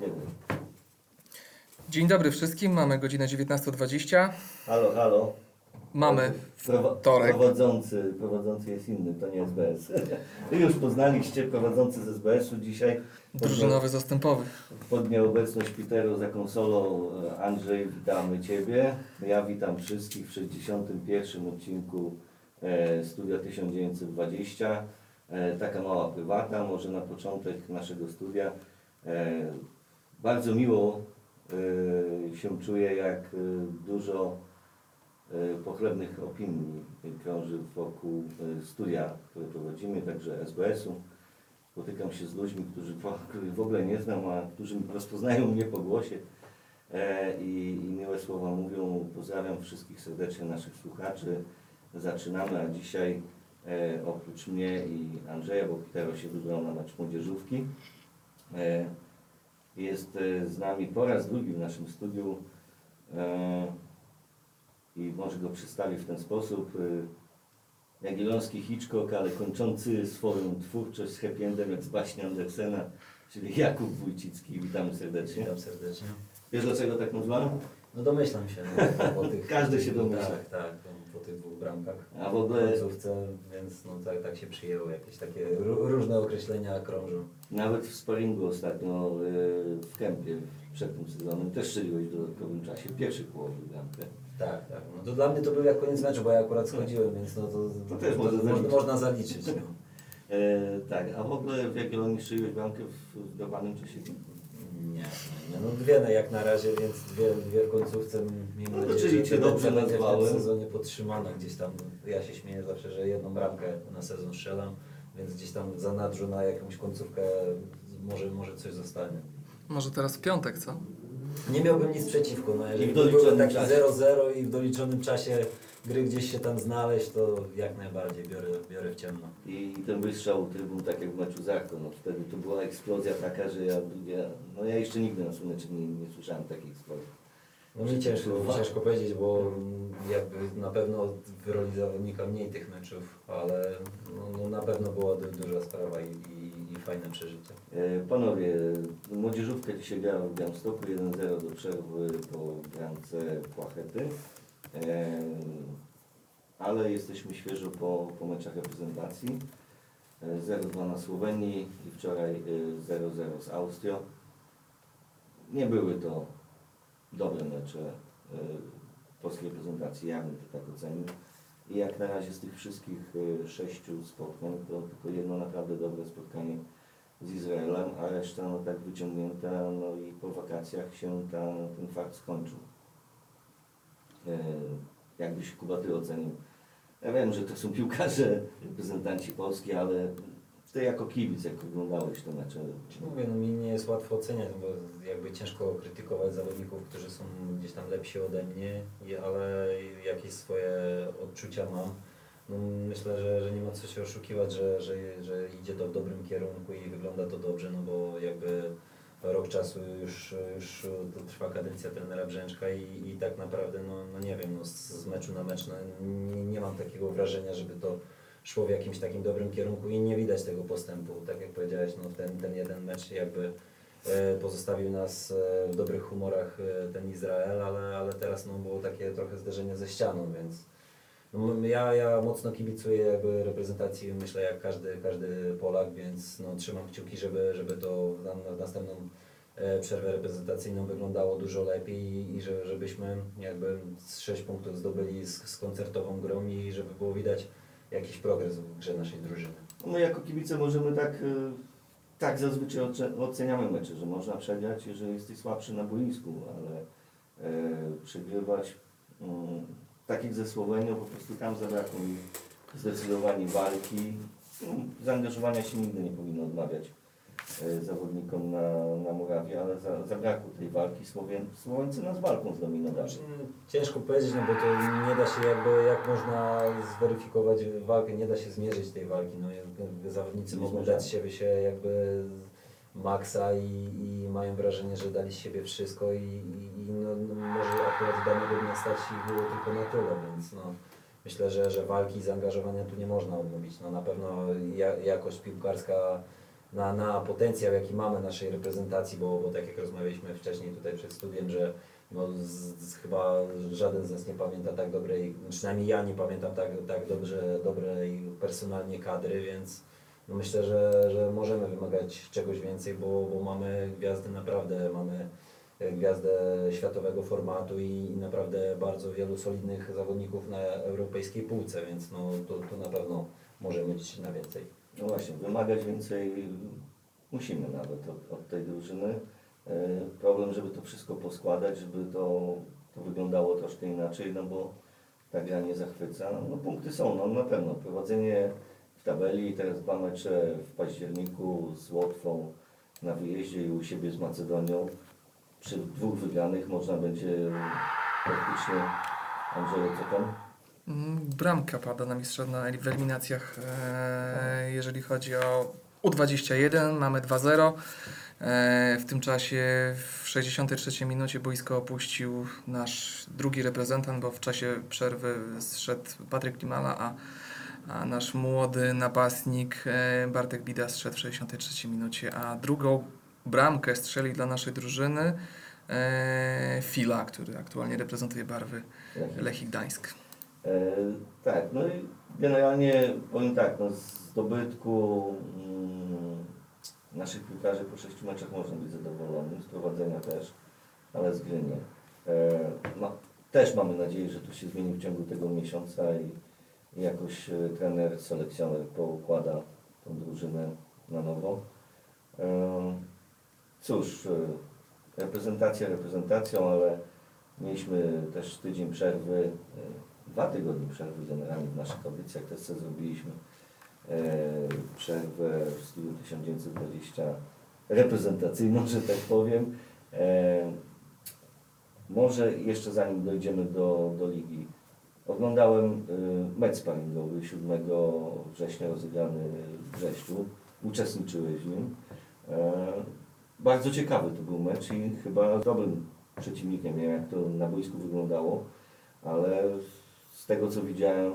Kiedy. Dzień dobry wszystkim, mamy godzinę 19.20. Halo, halo. Mamy wtorek. Prowadzący, prowadzący jest inny, to nie SBS. Wy już poznaliście prowadzący z SBS-u dzisiaj. drużynowy zastępowy. Pod nieobecność Peteru za konsolą e, Andrzej, witamy Ciebie. Ja witam wszystkich w 61. odcinku e, Studia 1920. E, taka mała prywata, może na początek naszego studia. Bardzo miło e, się czuję, jak e, dużo e, pochlebnych opinii krąży wokół studia, które prowadzimy, także SBS-u. Spotykam się z ludźmi, którzy, których w ogóle nie znam, a którzy rozpoznają mnie po głosie i, i miłe słowa mówią. Pozdrawiam wszystkich serdecznie naszych słuchaczy. Zaczynamy, a dzisiaj e, oprócz mnie i Andrzeja, bo Pitero się wybrał na mecz młodzieżówki, e, jest e, z nami po raz drugi w naszym studiu e, i może go przedstawię w ten sposób. E, Jagielloński Hitchcock, ale kończący swoją twórczość z happy endem jak z baśni Andersena, czyli Jakub Wójcicki. Witamy serdecznie. Witam serdecznie. Wiesz dlaczego tak nazwałem? No domyślam się. No, tych, Każdy się domyśla. Tak, tak, tych dwóch bramkach. A w ogóle końcówce, więc no tak, tak się przyjęło. Jakieś takie ró- różne określenia krążą. nawet w sparingu ostatnio e, w kempie przed tym sezonem też strzeliłeś w dodatkowym czasie, w pierwszej połowie bramkę. Tak, tak. No to dla mnie to był jak koniec meczu, bo ja akurat schodziłem, więc no to, To też można można, zaliczyć. można zaliczyć. No. E, tak, a w ogóle w Jagiellonii strzeliłeś bramkę w, w dawanym czasie? Nie, nie, nie. No dwie no, jak na razie, więc dwie, dwie w końcówce. Miejmy No nadzieję, czyli że cię dobrze będzie w tym sezonie podtrzymana gdzieś tam. Ja się śmieję zawsze, że jedną bramkę na sezon strzelam, więc gdzieś tam zanadrzu na jakąś końcówkę może, może coś zostanie. Może teraz w piątek, co? Nie miałbym nic przeciwko, no I jeżeli w by był doliczonym taki czasie. 0-0 i w doliczonym czasie gry gdzieś się tam znaleźć, to jak najbardziej biorę, biorę w ciemno. I ten wystrzał trybun, tak jak w meczu z Arką, no wtedy to była eksplozja taka, że ja, ja, no ja jeszcze nigdy na słonecznym nie, nie słyszałem takiej eksplozji. No mi ciężko, ciężko powiedzieć, bo jakby na pewno w roli zawodnika mniej tych meczów, ale no, no na pewno była du- duża sprawa i, i, i fajne przeżycie. E, Panowie, młodzieżówkę dzisiaj grała w Białymstoku 1-0 do przerwy po bramce Płachety. Ale jesteśmy świeżo po, po meczach reprezentacji. E, 0-2 na Słowenii i wczoraj e, 0-0 z Austrią. Nie były to dobre mecze e, polskiej reprezentacji, ja bym to tak ocenił. I jak na razie z tych wszystkich e, sześciu spotkań, to tylko jedno naprawdę dobre spotkanie z Izraelem, a reszta no tak wyciągnięta, no i po wakacjach się ta, ten fakt skończył. E, jakbyś Kuba ty ocenił? Ja wiem, że to są piłkarze, reprezentanci Polski, ale ty jako kibic, jak oglądałeś te mecze, Mówię, no mi nie jest łatwo oceniać, bo jakby ciężko krytykować zawodników, którzy są gdzieś tam lepsi ode mnie, ale jakieś swoje odczucia mam. No, myślę, że, że nie ma co się oszukiwać, że, że, że idzie to w dobrym kierunku i wygląda to dobrze, no bo jakby rok czasu już, już trwa kadencja trenera Brzęczka i, i tak naprawdę, no, no nie wiem, no, z, z meczu na mecz no, nie, nie mam takiego wrażenia, żeby to szło w jakimś takim dobrym kierunku i nie widać tego postępu. Tak jak powiedziałeś, no, ten, ten jeden mecz jakby e, pozostawił nas e, w dobrych humorach e, ten Izrael, ale, ale teraz no, było takie trochę zderzenie ze ścianą, więc ja, ja mocno kibicuję jakby reprezentacji, myślę jak każdy, każdy Polak, więc no, trzymam kciuki, żeby, żeby to na, na następną e, przerwę reprezentacyjną wyglądało dużo lepiej i, że, żebyśmy jakby z 6 punktów zdobyli z, z koncertową grą i żeby było widać jakiś progres w grze naszej drużyny. My jako kibice możemy tak, y, tak zazwyczaj oce- oceniamy mecze, że można przegrać, jeżeli jesteś słabszy na boisku, ale e, przegrywać mm, tak jak ze Słowenią, po prostu tam zabrakło mi zdecydowanie walki. Mm, Zaangażowania się nigdy nie powinno odmawiać e, zawodnikom na, na murawie, ale za, zabrakło tej walki. Słowien, Słoweńcy nas walką zdominowali. Znaczy, Ciężko powiedzieć, no bo to nie da się jakby, jak można zweryfikować walkę, nie da się zmierzyć tej walki. No, jakby zawodnicy mogą dać siebie się jakby maksa i, i mają wrażenie, że dali z siebie wszystko i, i, no, no, może akurat danego dnia stać ich było tylko na tyle, więc no, myślę, że, że walki i zaangażowania tu nie można odmówić. No, na pewno ja, jakość piłkarska na, na potencjał, jaki mamy naszej reprezentacji, bo, bo tak jak rozmawialiśmy wcześniej tutaj przed studiem, że no z, z, chyba żaden z nas nie pamięta tak dobrej, przynajmniej ja nie pamiętam tak, tak dobrze, dobrej personalnie kadry, więc myślę, że, że możemy wymagać czegoś więcej, bo, bo mamy gwiazdy naprawdę, mamy e, gwiazdę światowego formatu i, i naprawdę bardzo wielu solidnych zawodników na europejskiej półce, więc no, to, to na pewno możemy liczyć na więcej. No właśnie, wymagać więcej musimy nawet od, od tej drużyny. E, Problem, żeby to wszystko poskładać, żeby to, to wyglądało troszkę inaczej, no bo ta gra nie zachwyca. No punkty są, no na pewno. Prowadzenie w tabeli, teraz dwa mecze w październiku z Łotwą na wyjeździe i u siebie z Macedonią. Przy dwóch wygranych można będzie praktycznie, Andrzeju, co? Mm, Bramka pada na mistrza na, w eliminacjach, e, jeżeli chodzi o U21, mamy 2-0. E, w tym czasie w 63 minucie boisko opuścił nasz drugi reprezentant, bo w czasie przerwy zszedł Patryk Klimala, a, a nasz młody napastnik e, Bartek Bida zszedł w 63 minucie, a drugą bramkę strzelił dla naszej drużyny e, Fila, który aktualnie reprezentuje barwy? Lechii Gdańsk. E, tak, no i generalnie powiem tak, no z dobytku mm, naszych piłkarzy po sześciu meczach można być zadowolonym, z prowadzenia też, ale z gry nie. E, no, też mamy nadzieję, że to się zmieni w ciągu tego miesiąca i jakoś e, trener, selekcjoner poukłada tą drużynę na nowo. Cóż, e, reprezentacja reprezentacją, ale mieliśmy też tydzień przerwy, e, dwa tygodnie przerwy generalnie w naszych audycjach też co zrobiliśmy. Przerwę w studiu 1920 reprezentacyjną, że tak powiem. Może jeszcze zanim dojdziemy do, do ligi, oglądałem e, mecz sparingowy 7 września rozegrany w Brześciu. Uczestniczyłeś w nim. E, bardzo ciekawy to był mecz i chyba dobrym przeciwnikiem, nie wiem jak to na boisku wyglądało, ale z tego co widziałem,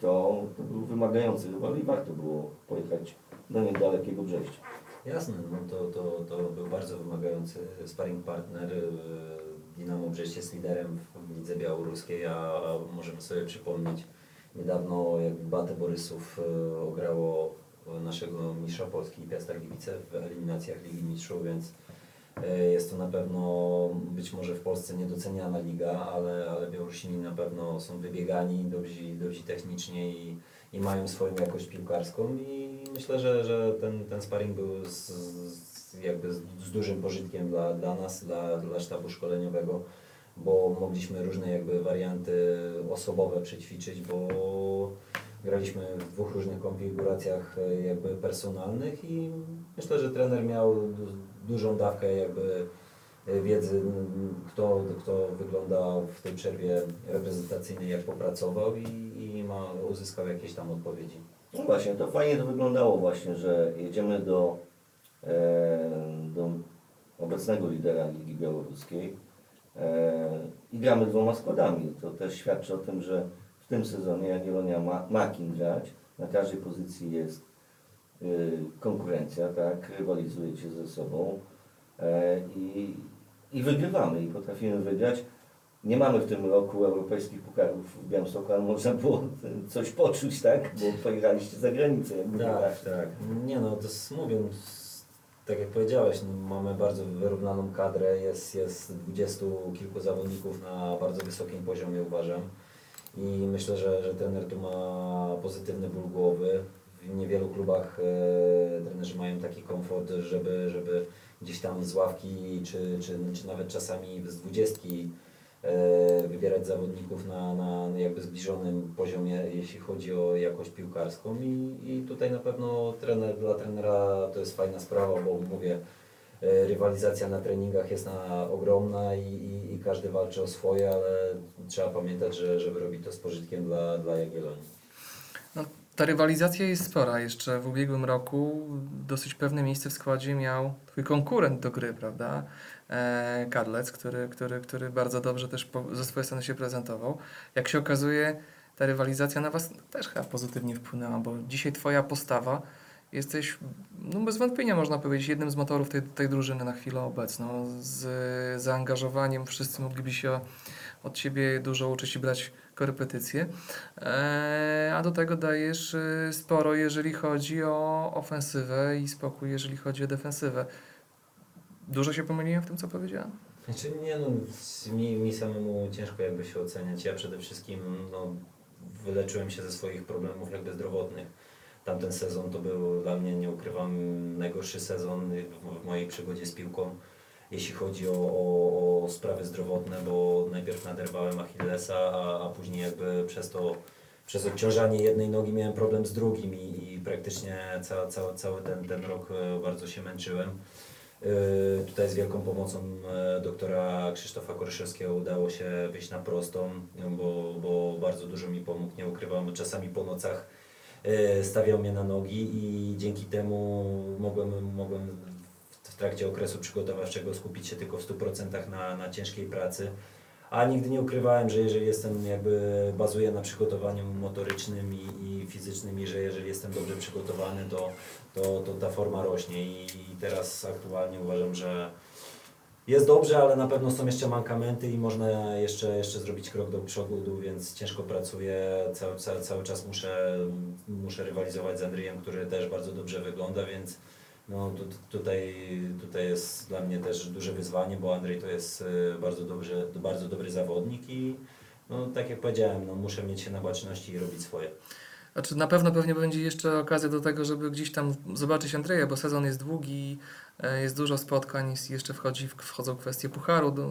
to, to był wymagający rywal i warto było pojechać do niedalekiego Brześcia. Jasne, no to, to, to był bardzo wymagający sparring partner. Dinamo Brześć jest liderem w lidze białoruskiej, a, możemy sobie przypomnieć niedawno jak Batę Borysów yy, ograło naszego mistrza Polski Piasta Gliwice w eliminacjach Ligi Mistrzów, więc yy, jest to na pewno być może w Polsce niedoceniana liga, ale, ale Białorusini na pewno są wybiegani, dobrzy, dobrzy technicznie i, i mają swoją jakość piłkarską i myślę, że, że ten, ten sparring był z, z, jakby z, z dużym pożytkiem dla, dla nas, dla, dla sztabu szkoleniowego, bo mogliśmy różne jakby warianty osobowe przećwiczyć, bo graliśmy w dwóch różnych konfiguracjach e, jakby personalnych i myślę, że trener miał du- dużą dawkę jakby e, wiedzy, kto, kto wygląda w tej przerwie reprezentacyjnej, jak popracował i, i ma, uzyskał jakieś tam odpowiedzi. No właśnie, to fajnie to wyglądało właśnie, że jedziemy do, do obecnego lidera Ligi Białoruskiej e, i gramy dwoma składami. To też świadczy o tym, że w tym sezonie Jagiellonia ma, ma kim grać. Na każdej pozycji jest y, konkurencja, tak, rywalizujecie ze sobą e, i, i wygrywamy i potrafimy wygrać. Nie mamy w tym roku europejskich pukarów w Białymstoku, ale można było coś poczuć, tak? Bo pojechaliście za granicę. jakby nie Tak, tak. Nie no, to jest, mówię, tak jak powiedziałeś, no, mamy bardzo wyrównaną kadrę, jest, jest dwudziestu kilku zawodników na bardzo wysokim poziomie uważam i myślę, że, że trener tu ma pozytywny ból głowy. W niewielu klubach e, trenerzy mają taki komfort, żeby, żeby gdzieś tam z ławki czy, czy, czy nawet czasami z dwudziestki wybierać zawodników na, na jakby zbliżonym poziomie, jeśli chodzi o jakość piłkarską i, i tutaj na pewno trener, dla trenera to jest fajna sprawa, bo mówię, e, rywalizacja na treningach jest na, ogromna i, i, i każdy walczy o swoje, ale trzeba pamiętać, że, żeby robić to z pożytkiem dla, dla Jagiellonii. Ta rywalizacja jest spora. Jeszcze w ubiegłym roku dosyć pewne miejsce w składzie miał twój konkurent do gry, prawda? E, Kadlec, który, który, który bardzo dobrze też po, ze swojej strony się prezentował. Jak się okazuje, ta rywalizacja na Was też chyba pozytywnie wpłynęła, bo dzisiaj Twoja postawa jesteś, no bez wątpienia można powiedzieć, jednym z motorów tej, tej drużyny na chwilę obecną. Z zaangażowaniem wszyscy mogliby się od Ciebie dużo uczyć i brać korepetycje. E, a do tego dajesz e, sporo, jeżeli chodzi o ofensywę i spokój, jeżeli chodzi o defensywę. Dużo się pomyliłem w tym, co powiedziałem? Znaczy nie no, mi, mi samemu ciężko jakby się oceniać. Ja przede wszystkim no, wyleczyłem się ze swoich problemów jakby zdrowotnych. Tamten sezon to był dla mnie, nie ukrywam, najgorszy sezon w mojej przygodzie z piłką. Jeśli chodzi o, o, o sprawy zdrowotne, bo najpierw naderwałem Achillesa, a, a później jakby przez to, przez odciążanie jednej nogi miałem problem z drugim i, i praktycznie ca, ca, cały ten, ten rok e, bardzo się męczyłem. Y, Tutaj z wielką pomocą e, doktora Krzysztofa Koryszewskiego udało się wyjść na prostą, bo, bo bardzo dużo mi pomógł, nie ukrywam, czasami po nocach stawiał mnie na nogi i dzięki temu mogłem, mogłem w trakcie okresu przygotowawczego skupić się tylko w 100% na, na ciężkiej pracy. A nigdy nie ukrywałem, że jeżeli jestem jakby bazuję na przygotowaniu motorycznym i, i fizycznym i że jeżeli jestem dobrze przygotowany, to, to, to ta forma rośnie i, i teraz aktualnie uważam, że jest dobrze, ale na pewno są jeszcze mankamenty i można jeszcze, jeszcze zrobić krok do przodu, więc ciężko pracuję, cały, cały, cały czas muszę, muszę rywalizować z Andrzejem, który też bardzo dobrze wygląda, więc no, tu, tutaj, tutaj jest dla mnie też duże wyzwanie, bo Andrzej to jest e, bardzo, dobrze, bardzo dobry zawodnik i no, tak jak powiedziałem, no, muszę mieć się na baczności i robić swoje. Znaczy na pewno pewnie będzie jeszcze okazja do tego, żeby gdzieś tam zobaczyć Andrzeja, bo sezon jest długi, e, jest dużo spotkań, jeszcze wchodzi, wchodzą kwestie pucharu do,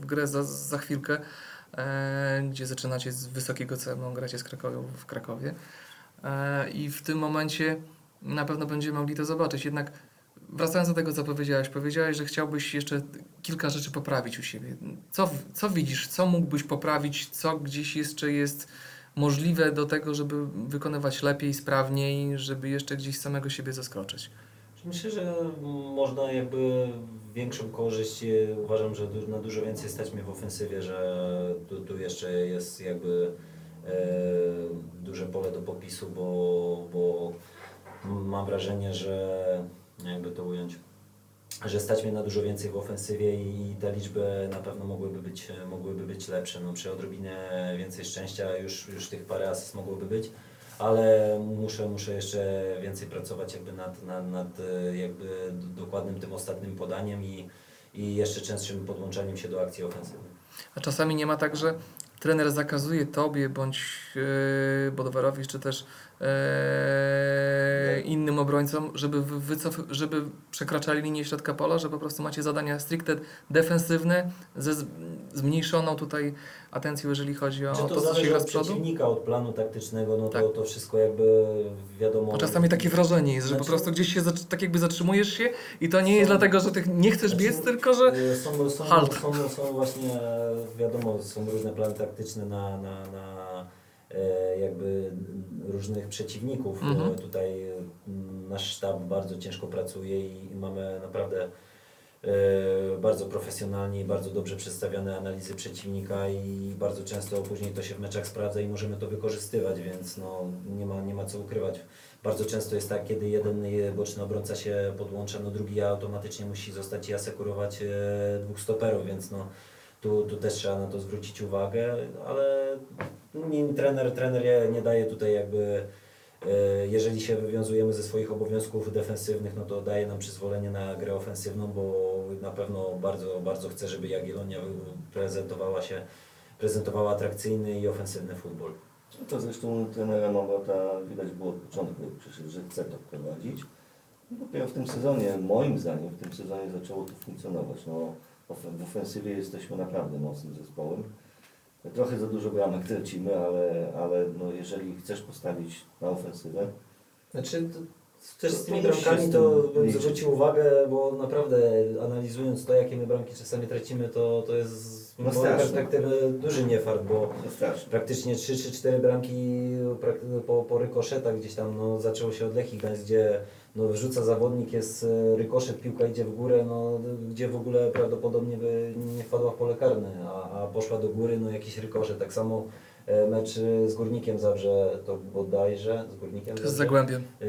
w grę za, za chwilkę, e, gdzie zaczynacie z wysokiego celu, gracie z Krakowią w Krakowie. E, I w tym momencie na pewno będziemy mogli to zobaczyć. Jednak wracając do tego, co powiedziałeś, powiedziałeś, że chciałbyś jeszcze kilka rzeczy poprawić u siebie. Co, co widzisz, co mógłbyś poprawić, co gdzieś jeszcze jest możliwe do tego, żeby wykonywać lepiej, sprawniej, żeby jeszcze gdzieś samego siebie zaskoczyć. Myślę, że można jakby większą korzyść, e, uważam, że na dużo więcej stać mnie w ofensywie, że tu, tu jeszcze jest jakby e, duże pole do popisu, bo, bo mam wrażenie, że jakby to ująć, że stać mnie na dużo więcej w ofensywie i te liczby na pewno mogłyby być, mogłyby być lepsze. No, przy odrobinę więcej szczęścia już, już tych parę asyst mogłoby być, ale muszę, muszę jeszcze więcej pracować jakby nad, nad, nad jakby dokładnym tym ostatnim podaniem i, i jeszcze częstszym podłączaniem się do akcji ofensywnej. A czasami nie ma tak, że trener zakazuje tobie bądź yy, Bodowarowi, czy też yy, innym obrońcom, żeby, wy- wycof- żeby przekraczali linię środka pola, że po prostu macie zadania stricte defensywne ze z- zmniejszoną tutaj atencją, jeżeli chodzi o Czy to, to co się gra od z przodu? przeciwnika, od planu taktycznego, no to, Tak. to wszystko jakby wiadomo. Bo czasami takie wrażenie jest, że po Znaczy- prostu gdzieś się zatr- tak jakby zatrzymujesz się i to nie jest Są- dlatego, że ty nie chcesz Znaczy, biec, tylko że Y, Są, są, halt. są, są właśnie, e, wiadomo, są różne plany taktyczne na, na, na jakby różnych przeciwników. Mhm. E, Tutaj e, nasz sztab bardzo ciężko pracuje i mamy naprawdę e, bardzo profesjonalnie i bardzo dobrze przedstawione analizy przeciwnika i bardzo często później to się w meczach sprawdza i możemy to wykorzystywać, więc no, nie, ma, nie ma co ukrywać. Bardzo często jest tak, kiedy jeden e, boczny obrońca się podłącza, no drugi automatycznie musi zostać i asekurować e, dwóch stoperów, więc no, tu, tu też trzeba na to zwrócić uwagę, ale mi trener, trener nie- daje tutaj jakby, e, jeżeli się wywiązujemy ze swoich obowiązków defensywnych, no to daje nam przyzwolenie na grę ofensywną, bo na pewno bardzo, bardzo chce, żeby Jagiellonia prezentowała się, prezentowała atrakcyjny i ofensywny futbol. No To zresztą trenera Małgota widać było od początku, jak przyszedł, że chce to prowadzić. Dopiero w tym sezonie, moim zdaniem, w tym sezonie zaczęło to funkcjonować. No, w ofensywie jesteśmy naprawdę mocnym zespołem. Trochę za dużo bramek tracimy, ale, ale no, jeżeli chcesz postawić na ofensywę, Znaczy, to, też z tymi bramkami to bym zwrócił uwagę, bo naprawdę analizując to, jakie my bramki czasami tracimy, to, to jest z No mojej perspektywy duży niefart, bo strasznie. praktycznie 3 czy 4 bramki po, po rykoszetach gdzieś tam no, zaczęło się od Lechii Gdańsk, gdzie no, wrzuca zawodnik, jest e, rykoszet, piłka idzie w górę, no, gdzie w ogóle prawdopodobnie by nie wpadła w pole karne, a, a poszła do góry, no jakiś rykoszet. Tak samo E, Mecz y, z Górnikiem Zabrze to bodajże, z Górnikiem Zabrze? Zagłębiem. Yy,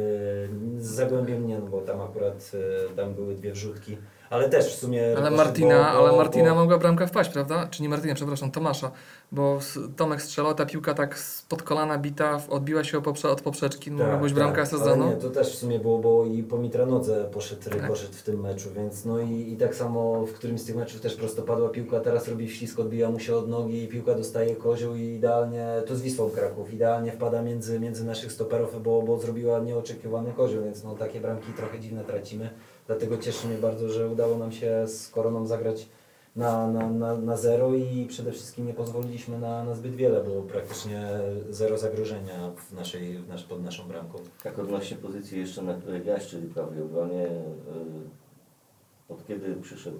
Z Zagłębiem nie, no bo tam akurat tam były dwie wrzutki, ale też w sumie... Ale Martina, bo- bo- ale Martina bo- mogła bramka wpaść, prawda? Czy nie Martina, przepraszam, Tomasza. Bo Tomek strzelał, ta piłka tak spod kolana bita, odbiła się poprze, od poprzeczki, no mogła być bramka tak, ale sezonu. nie, to też w sumie było, bo i po Mitranodze poszedł, Tak. poszedł w tym meczu, więc no i, i tak samo w którymś z tych meczów też prosto padła piłka, teraz robi wślizg, odbija mu się od nogi i piłka dostaje kozioł i idealnie, to z Wisłą Kraków, idealnie wpada między, między naszych stoperów, bo, bo zrobiła nieoczekiwany kozioł, więc no takie bramki trochę dziwne tracimy, dlatego cieszy mnie bardzo, że udało nam się z Koroną zagrać na, na, na, na zero i przede wszystkim nie pozwoliliśmy na, na zbyt wiele, bo praktycznie zero zagrożenia w naszej, w nasz, pod naszą bramką. Tak odnośnie pozycji jeszcze, na której grałeś, czyli prawej obronie, yy, od kiedy przyszedł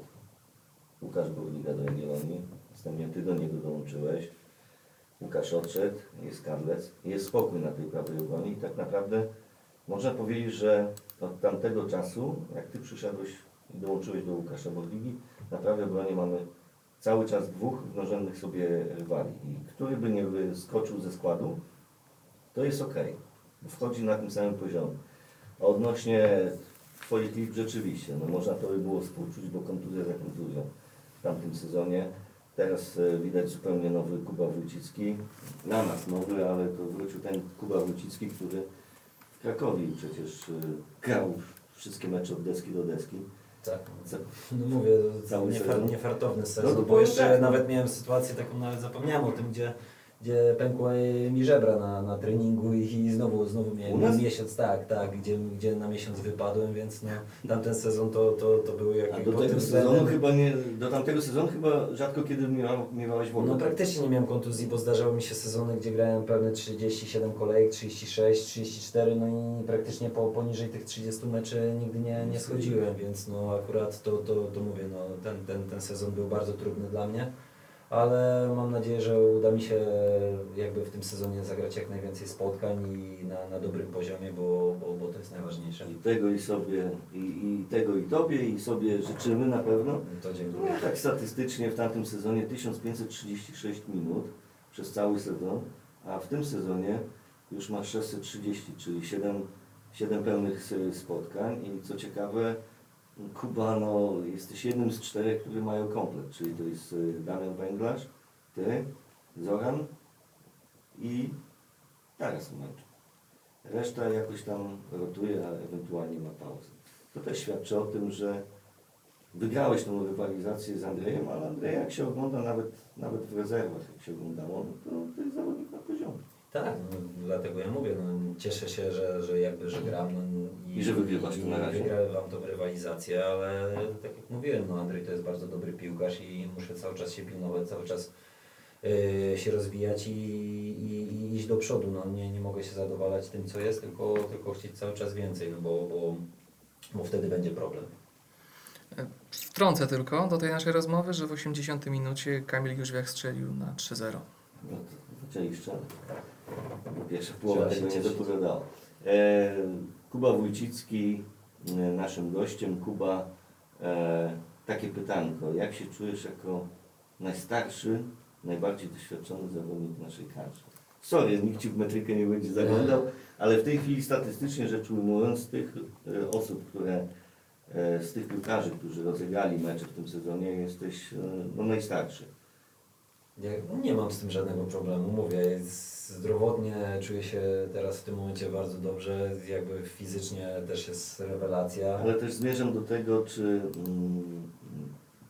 Łukasz Burliga do Jagiellonii, następnie Ty do niego dołączyłeś, Łukasz odszedł, jest Kadlec, jest spokój na tej prawej obronie i tak naprawdę można powiedzieć, że od tamtego czasu, jak Ty przyszedłeś i dołączyłeś do Łukasza Burligi, na prawej obronie mamy cały czas dwóch równorzędnych sobie rywali i który by nie wyskoczył ze składu, to jest ok. Wchodzi na tym samym poziomie. A odnośnie Twoich liczb rzeczywiście, no można to by było współczuć, bo kontuzja za kontuzją w tamtym sezonie. Teraz e, widać zupełnie nowy Kuba Wójcicki. Dla nas nowy, ale to wrócił ten Kuba Wójcicki, który w Krakowie przecież e, grał wszystkie mecze od deski do deski. Tak. No mówię, Cały niefartowny No sezon, to bo jeszcze tak. nawet miałem sytuację taką, nawet zapomniałem o tym, gdzie, gdzie pękły mi żebra na, na treningu i, i znowu, znowu miałem miesiąc, tak, tak, gdzie, gdzie na miesiąc wypadłem, więc no, tamten sezon to, to, to były A jakieś do tego sezonu względem- chyba nie, do tamtego sezonu chyba rzadko kiedy miewa- miewałeś wolę. No praktycznie nie miałem kontuzji, bo zdarzały mi się sezony, gdzie grałem pełne 37 kolejek, 36, 34, no i praktycznie po, poniżej tych 30 meczy nigdy nie, nie schodziłem, więc no akurat to, to, to mówię, no ten, ten, ten sezon był bardzo trudny dla mnie, ale mam nadzieję, że uda mi się jakby w tym sezonie zagrać jak najwięcej spotkań i na, na dobrym poziomie, bo, bo, bo to jest najważniejsze. I tego i sobie, i, i tego i Tobie, i sobie życzymy na pewno. To No, dziękuję. tak statystycznie w tamtym sezonie 1536 minut przez cały sezon, a w tym sezonie już masz 630, czyli 7, 7 pełnych spotkań i co ciekawe, Kuba, no, jesteś jednym z czterech, którzy mają komplet, czyli to jest y, Damian Węglarz, Ty, Zoran i teraz mecz. Reszta jakoś tam rotuje, a ewentualnie ma pauzę. To też świadczy o tym, że wygrałeś tą rywalizację z Andrzejem, ale Andrzeja jak się ogląda nawet, nawet w rezerwach, jak się oglądało, no to, to jest zawodnik na poziomie. Tak, no, dlatego ja mówię, no, cieszę się, że, że jakby, że gram no, I że wygrywasz to na razie. Wygrywam tą rywalizację, ale tak jak mówiłem, no Andrzej to jest bardzo dobry piłkarz i muszę cały czas się pilnować, cały czas yy, się rozwijać i, i, i iść do przodu. No, nie, nie mogę się zadowalać tym, co jest, tylko, tylko chcieć cały czas więcej, no bo, bo, bo wtedy będzie problem. Wtrącę tylko do tej naszej rozmowy, że w 80 minucie Kamil Jóźwiak strzelił na 3-0. No to zaczęli strzelać. Pierwsza połowa Trzeba tego nie dopowiadała. E, Kuba Wójcicki, e, naszym gościem. Kuba, e, takie pytanko. Jak się czujesz jako najstarszy, najbardziej doświadczony zawodnik naszej kadry? Sorry, nikt Ci w metrykę nie będzie zaglądał, ale w tej chwili statystycznie rzecz ujmując, z tych e, osób, które e, z tych piłkarzy, którzy rozegrali mecze w tym sezonie, jesteś e, no, najstarszy. Ja nie mam z tym żadnego problemu, mówię, zdrowotnie czuję się teraz w tym momencie bardzo dobrze, jakby fizycznie też jest rewelacja. Ale też zmierzam do tego, czy mm,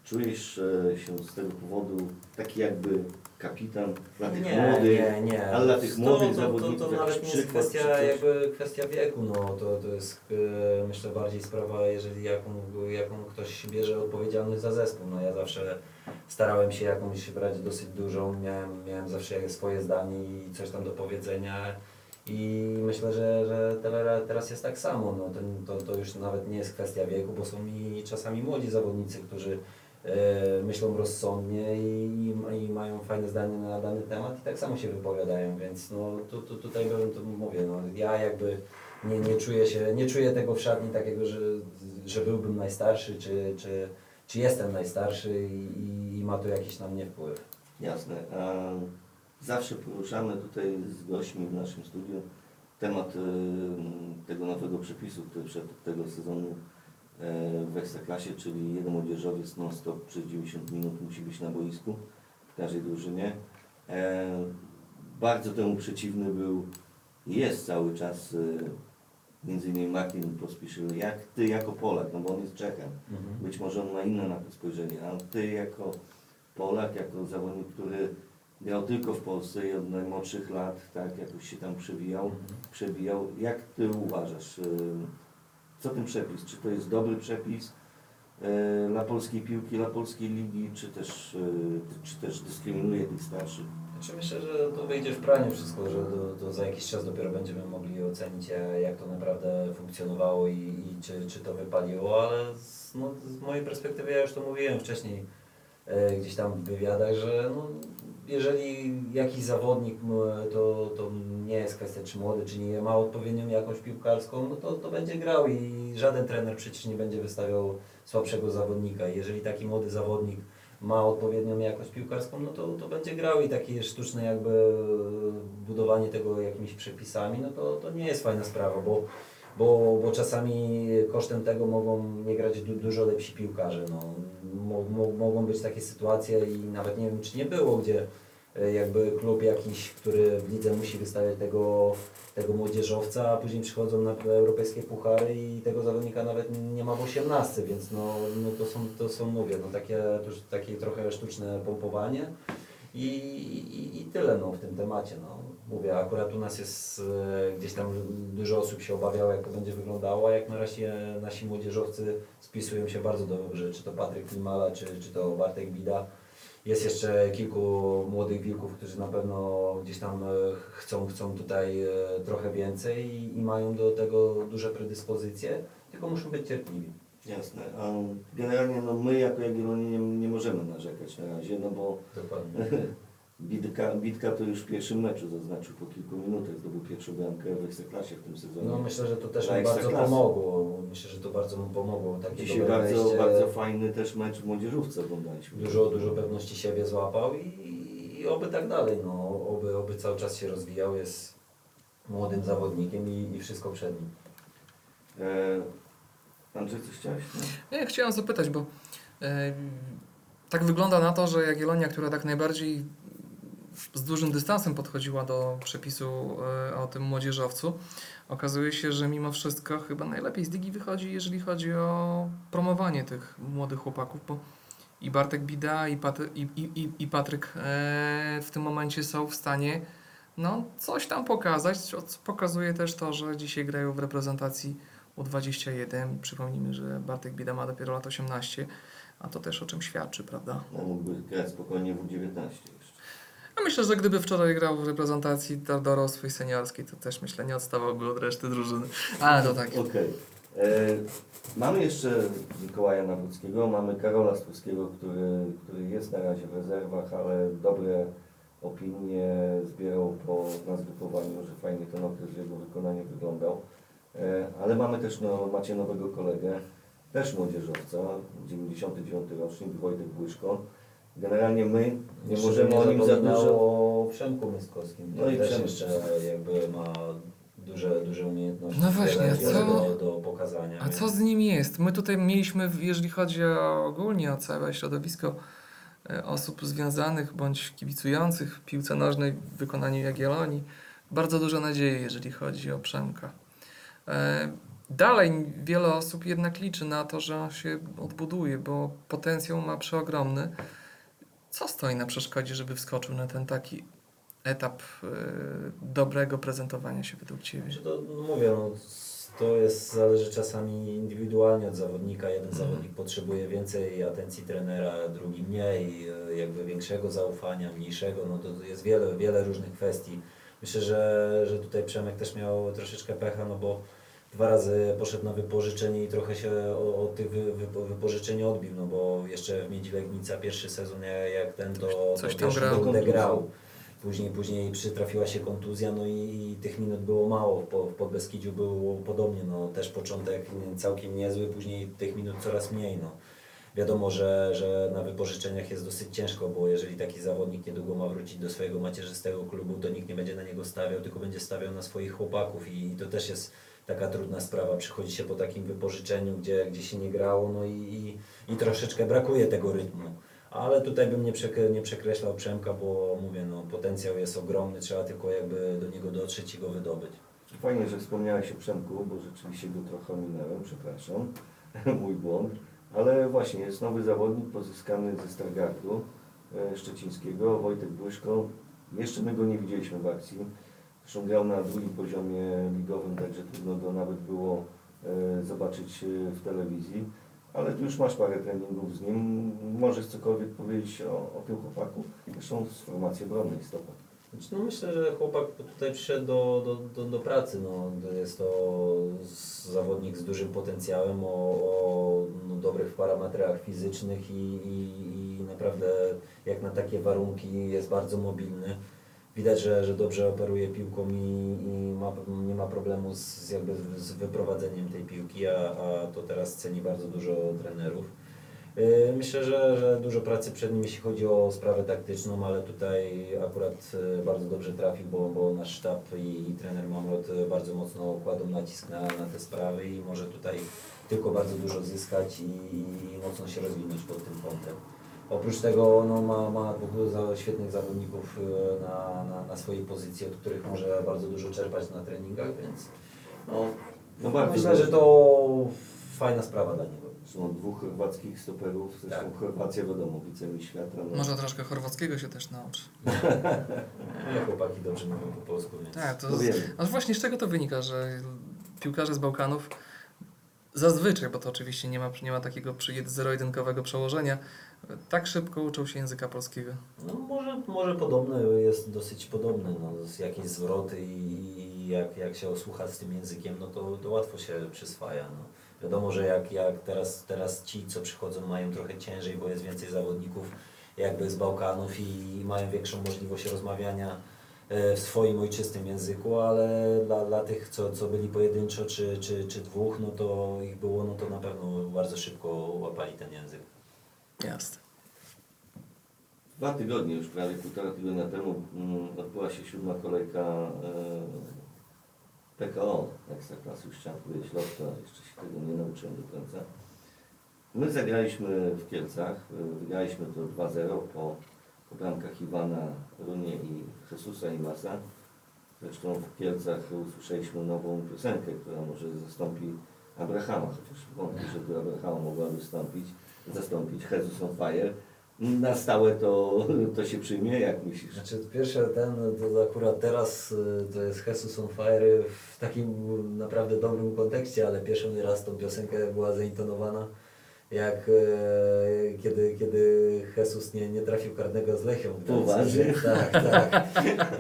czujesz e, się z tego powodu taki jakby kapitan dla tych nie, młodych, nie, nie. ale dla tych To- młodych to, zawodników to, to nawet nie jest kwestia, jakby kwestia wieku, no to, to jest e, myślę bardziej sprawa, jeżeli jaką, jaką ktoś bierze odpowiedzialność za zespół. No ja zawsze starałem się jakąś brać dosyć dużą, miałem, miałem zawsze swoje zdanie i coś tam do powiedzenia. I myślę, że, że teraz jest tak samo. No, ten, to, to już nawet nie jest kwestia wieku, bo są i czasami młodzi zawodnicy, którzy e, myślą rozsądnie i, i, i mają fajne zdanie na dany temat i tak samo się wypowiadają, więc no, tu, tu, tutaj bym to mówię, no, ja jakby nie, nie, czuję się, nie czuję tego w szatni takiego, że, że byłbym najstarszy, czy, czy, czy jestem najstarszy i, i, ma to jakiś na mnie wpływ. Jasne. Zawsze poruszamy tutaj z gośćmi w naszym studiu temat e, tego nowego przepisu, który przed tego sezonu e, w Ekstraklasie, czyli jeden młodzieżowiec non-stop przez 90 minut musi być na boisku w każdej drużynie. E, Bardzo temu przeciwny był jest cały czas e, między innymi Martin Pospieszył, jak Ty jako Polak, no bo on jest Czechem, Mhm. być może on ma inne na to spojrzenie, ale Ty jako Polak, jako zawodnik, który grał tylko w Polsce i od najmłodszych lat, tak, jakoś się tam przewijał, Mhm. przebijał. Jak Ty uważasz, y, co ten przepis? Czy to jest dobry przepis y, dla polskiej piłki, dla polskiej ligi, czy też, y, czy też dyskryminuje tych starszych? Znaczy myślę, że to wyjdzie w praniu wszystko, że to za jakiś czas dopiero będziemy mogli ocenić e, jak to naprawdę funkcjonowało i, i czy, czy to wypaliło, ale z, no, z mojej perspektywy ja już to mówiłem wcześniej e, gdzieś tam w wywiadach, że no, jeżeli jakiś zawodnik to, to nie jest kwestia czy młody, czy nie ma odpowiednią jakąś piłkarską, no to, to będzie grał i żaden trener przecież nie będzie wystawiał słabszego zawodnika. Jeżeli taki młody zawodnik ma odpowiednią jakość piłkarską, no to, to będzie grał i takie sztuczne jakby budowanie tego jakimiś przepisami, no to, to nie jest fajna sprawa, bo, bo, bo czasami kosztem tego mogą nie grać du, dużo lepsi piłkarze. No. Mo, mo, mogą być takie sytuacje i nawet nie wiem czy nie było, gdzie e, jakby klub jakiś, który w lidze musi wystawiać tego, tego młodzieżowca, a później przychodzą na europejskie puchary i tego zawodnika nawet nie ma w 18, więc no, no to, są, to są, mówię, no takie, takie trochę sztuczne pompowanie i, i, i tyle no, w tym temacie. No. Mówię, akurat u nas jest e, gdzieś tam dużo osób się obawiało, jak to będzie wyglądało, a jak na razie nasi młodzieżowcy spisują się bardzo dobrze, czy to Patryk Klimala, czy, czy to Bartek Bida. Jest jeszcze kilku młodych wilków, którzy na pewno gdzieś tam e, chcą, chcą tutaj e, trochę więcej i, i mają do tego duże predyspozycje, tylko muszą być cierpliwi. Jasne. A generalnie no, my jako Jagiellonii nie, nie możemy narzekać na razie, no bo Bitka, Bitka to już w pierwszym meczu zaznaczył po kilku minutach, zdobył pierwszą bramkę w Ekstraklasie w tym sezonie. No myślę, że to też mu bardzo pomogło. Myślę, że to bardzo mu pomogło. Takie Dzisiaj dobre bardzo, wejście. bardzo fajny też mecz w młodzieżówce oglądaliśmy. dużo, dużo pewności siebie złapał i, i oby tak dalej. No, oby, oby cały czas się rozwijał, jest młodym zawodnikiem i, i wszystko przed nim. E, Andrzej, coś chciałeś? No? Nie, chciałem zapytać, bo e, tak wygląda na to, że Jagiellonia, która tak najbardziej z dużym dystansem podchodziła do przepisu e, o tym młodzieżowcu, okazuje się, że mimo wszystko chyba najlepiej z ligi wychodzi, jeżeli chodzi o promowanie tych młodych chłopaków, bo i Bartek Bida, i, i, i, i- Patryk e, w tym momencie są w stanie no, coś tam pokazać, co pokazuje też to, że dzisiaj grają w reprezentacji U21. Przypomnijmy, że Bartek Bida ma dopiero lat 18, a to też o czym świadczy, prawda? No, mógłby grać spokojnie w U19 jeszcze. Ja myślę, że gdyby wczoraj grał w reprezentacji do- dorosłej, seniorskiej, to też myślę nie odstawałby od reszty drużyny. Ale to tak. Okej. E, Mamy jeszcze Mikołaja Nawrockiego, mamy Karola Stulskiego, który, który jest na razie w rezerwach, ale dobre opinie zbierał po na zgrupowaniu, że fajnie ten okres jego wykonaniu wyglądał. E, Ale mamy też no, macie nowego kolegę, też młodzieżowca, 99 rocznik, Wojtek Błyszko. Generalnie my nie Jeszcze możemy o nim za zapominał dużo... o Przemku Myskowskim. No No i i też Przemek. jeszcze jakby ma duże, duże umiejętności. No właśnie, a wiele co- do, do pokazania. A co z nim jest? My tutaj mieliśmy, jeżeli chodzi o, ogólnie o całe środowisko e, osób związanych bądź kibicujących w piłce nożnej w wykonaniu Jagiellonii, bardzo duże nadzieje, jeżeli chodzi o Przemka. E, Dalej wiele osób jednak liczy na to, że on się odbuduje, bo potencjał ma przeogromny. Co stoi na przeszkodzie, żeby wskoczył na ten taki etap e, dobrego prezentowania się według Ciebie? Znaczy to, no mówię, no, to jest, zależy czasami indywidualnie od zawodnika. Jeden Mhm. zawodnik potrzebuje więcej atencji trenera, drugi mniej, e, jakby większego zaufania, mniejszego. No to jest wiele, wiele różnych kwestii. Myślę, że, że tutaj Przemek też miał troszeczkę pecha, no bo dwa razy poszedł na wypożyczenie i trochę się o- od tych wy, wy, wypożyczeń odbił, no bo jeszcze w Miedzi Legnica pierwszy sezon jak- ten to, Coś pierwszą grał. grał. Później, później przytrafiła się kontuzja, no i, i tych minut było mało. Po, w Podbeskidziu było podobnie, no też początek całkiem niezły, później tych minut coraz mniej. No. Wiadomo, że, że na wypożyczeniach jest dosyć ciężko, bo jeżeli taki zawodnik niedługo ma wrócić do swojego macierzystego klubu, to nikt nie będzie na niego stawiał, tylko będzie stawiał na swoich chłopaków i to też jest taka trudna sprawa. Przychodzi się po takim wypożyczeniu, gdzie, gdzie się nie grało, no i, i, i troszeczkę brakuje tego rytmu. Ale tutaj bym nie, nie przekreślał Przemka, bo mówię, no, potencjał jest ogromny, trzeba tylko jakby do niego dotrzeć i go wydobyć. Fajnie, że wspomniałeś o Przemku, bo rzeczywiście go trochę ominąłem, przepraszam, mój błąd. Ale właśnie jest nowy zawodnik pozyskany ze Stargardu e, szczecińskiego, Wojtek Błyszko. Jeszcze my go nie widzieliśmy w akcji. Zresztą grał na drugim poziomie ligowym, także trudno go nawet było e, zobaczyć e, w telewizji. Ale tu już masz parę treningów z nim. Możesz cokolwiek powiedzieć o, o tym chłopaku? Zresztą z formacji obronnej stopa. Znaczy, no myślę, że chłopak tutaj przyszedł do, do, do, do pracy. No, jest to zawodnik z dużym potencjałem, o, o no, dobrych parametrach fizycznych i, i, i naprawdę jak na takie warunki jest bardzo mobilny. Widać, że, że dobrze operuje piłką i, i ma, nie ma problemu z, jakby z wyprowadzeniem tej piłki, a, a to teraz ceni bardzo dużo trenerów. Yy, Myślę, że, że dużo pracy przed nim, jeśli chodzi o sprawę taktyczną, ale tutaj akurat yy, bardzo dobrze trafił, bo, bo nasz sztab i, i trener Mamrot yy, bardzo mocno kładą nacisk na, na te sprawy i może tutaj tylko bardzo dużo zyskać i, i mocno się rozwinąć pod tym kątem. Oprócz tego no, ma, ma dwóch świetnych zawodników yy, na, na, na swojej pozycji, od których może bardzo dużo czerpać na treningach, więc no, No bardzo myślę, dobrze. że to fajna sprawa dla niego. Są dwóch chorwackich stoperów, zresztą Tak. Chorwacja wiadomo, wicemistrz świata. No. Może troszkę chorwackiego się też nauczy. Nie, chłopaki dobrze mówią po polsku, więc... Tak, to To wiemy. A właśnie z czego to wynika, że piłkarze z Bałkanów zazwyczaj, bo to oczywiście nie ma, nie ma takiego zero-jedynkowego przełożenia, tak szybko uczą się języka polskiego. No może, może podobne, jest dosyć podobne, no, jakieś zwroty i, i jak, jak się osłucha z tym językiem, no to, to łatwo się przyswaja. No. Wiadomo, że jak, jak teraz, teraz ci, co przychodzą, mają trochę ciężej, bo jest więcej zawodników jakby z Bałkanów i mają większą możliwość rozmawiania e, w swoim ojczystym języku, ale dla, dla tych, co, co byli pojedynczo czy, czy, czy dwóch, no to ich było, no to na pewno bardzo szybko łapali ten język. Jasne. Dwa tygodnie, już prawie półtora tygodnia temu mm, odbyła się siódma kolejka e, PKO Ekstraklasy, powiedzieć Lotka, jeszcze się tego nie nauczyłem do końca. My zagraliśmy w Kielcach, e, wygraliśmy to 2-0 po, po bramkach Iwana, Runie i Jesusa Imasa. Zresztą w Kielcach usłyszeliśmy nową piosenkę, która może zastąpi Abrahama, chociaż wątpię, że tu Abrahama mogła wystąpić, zastąpić Jesus on Fire. Na stałe to, to się przyjmie, jak myślisz? Znaczy pierwsze ten, to akurat teraz y, to jest Jesus on Fire w takim naprawdę dobrym kontekście, ale pierwszy raz tą piosenkę była zaintonowana jak e, kiedy, kiedy Jesus nie, nie trafił karnego z Lechią. Poważnie? Tak, tak.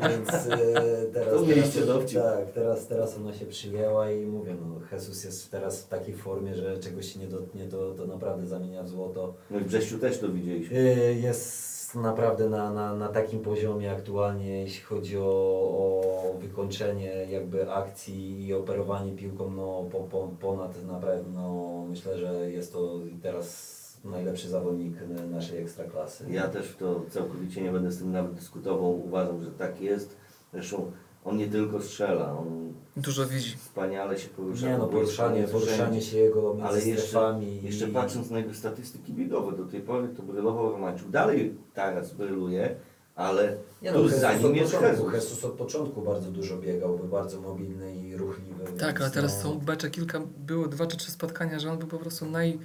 Więc e, teraz, dowcip. tak, teraz, teraz ona się przyjęła i mówię, no Jesus jest teraz w takiej formie, że czegoś się nie dotknie, to, to naprawdę zamienia w złoto. No i w Brześciu też to widzieliśmy. Y, Jest naprawdę na, na, na takim poziomie aktualnie, jeśli chodzi o, o wykończenie jakby akcji i operowanie piłką, no po, po, ponad na pewno myślę, że jest to teraz najlepszy zawodnik naszej ekstraklasy. Ja też w to całkowicie nie będę z tym nawet dyskutował. Uważam, że tak jest. Zresztą on nie tylko strzela, on Dużo widzi. wspaniale się porusza. Nie no, poruszanie, poruszanie się jego między Ale jeszcze, strefami. jeszcze i- patrząc na jego statystyki biegowe, do tej pory to brylował Romańczuk. Dalej teraz bryluje, ale Nie tuż no, za Jesus nim od jest początku. Jesus od początku bardzo dużo biegał, był bardzo mobilny i ruchliwy. Tak, więc ale teraz no, są becze kilka, było dwa czy trzy spotkania, że on był po prostu naj,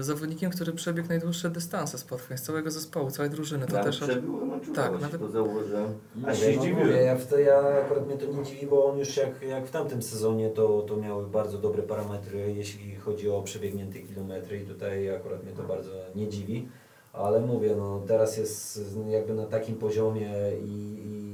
zawodnikiem, który przebiegł najdłuższe dystanse spotkań z całego zespołu, całej drużyny. To też Romańczuka, Tak, nawet- to zauważyłem. Aż się no zdziwiłem. Mówię, ja, w to, ja akurat mnie to nie dziwi, bo on już jak, jak w tamtym sezonie to, to miał bardzo dobre parametry, jeśli chodzi o przebiegnięte kilometry i tutaj akurat mnie to bardzo nie dziwi. Ale mówię, no teraz jest jakby na takim poziomie i, i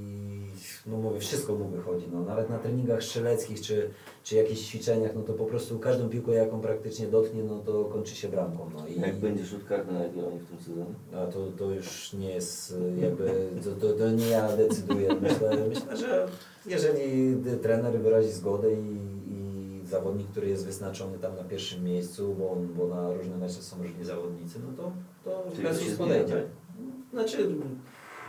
no mówię, wszystko mu wychodzi. No, nawet na treningach strzeleckich czy, czy jakichś ćwiczeniach, no to po prostu każdą piłkę jaką praktycznie dotknie, no to kończy się bramką. No, i, Jak będzie rzut karny na Jagiellonii w tym sezonie? a to, to już nie jest jakby, to, to, to nie ja decyduję. Myślę, myślę, że jeżeli trener wyrazi zgodę i, i zawodnik, który jest wyznaczony tam na pierwszym miejscu, bo, on, bo na różne mecze są różni zawodnicy, no to, to Czyli zmienia, podejdzie. tak? Znaczy,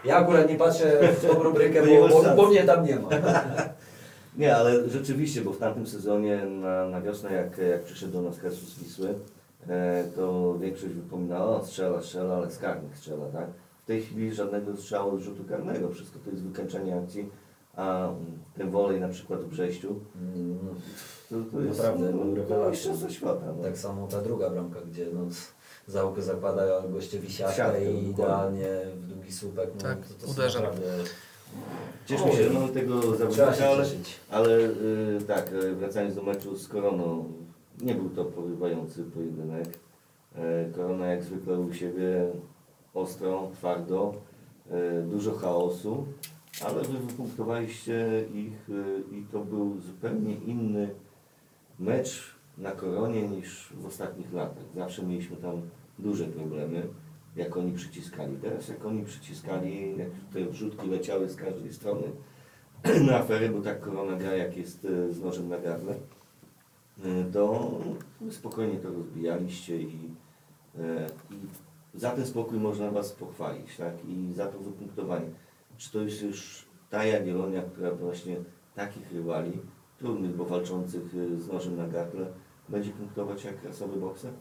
ja akurat nie patrzę w tą rubrykę, Bo nie bo, masz bo, szans. bo mnie tam nie ma. Nie, ale rzeczywiście, bo w tamtym sezonie na, na wiosnę, jak, jak przyszedł do nas Jesus Wisły, e, to większość wypominała, o strzela, strzela, ale z karnych strzela, tak? W tej chwili żadnego strzału z rzutu karnego, wszystko to jest wykańczanie akcji, a ten wolej na przykład w Brześciu, Mm, to, to jest Naprawdę, no, był to rewelacja. mistrzostwo świata. No. Tak samo ta druga bramka, gdzie no, załóg zakłada gościowi siatkę Siatkę, i dokładnie. idealnie w długi słupek. No, Tak, to, to uderza. naprawdę... Cieszmy się, no tego Trzeba zawodnika, ale, ale y, tak, y, wracając do meczu z Koroną, nie był to porywający pojedynek. E, Korona jak zwykle u siebie ostro, twardo, e, dużo chaosu, ale wy wypunktowaliście ich y, i to był zupełnie inny mecz na Koronie niż w ostatnich latach. Zawsze mieliśmy tam duże problemy, jak oni przyciskali. Teraz jak oni przyciskali, jak te wrzutki leciały z każdej strony na aferę, bo tak Korona gra jak jest e, z nożem na gardle, to spokojnie to rozbijaliście i, e, i za ten spokój można Was pochwalić, tak? I za to wypunktowanie. Czy to jest już ta Jagiellonia, która właśnie takich rywali, trudnych, bo walczących e, z nożem na gardle, będzie punktować jak rasowy bokser?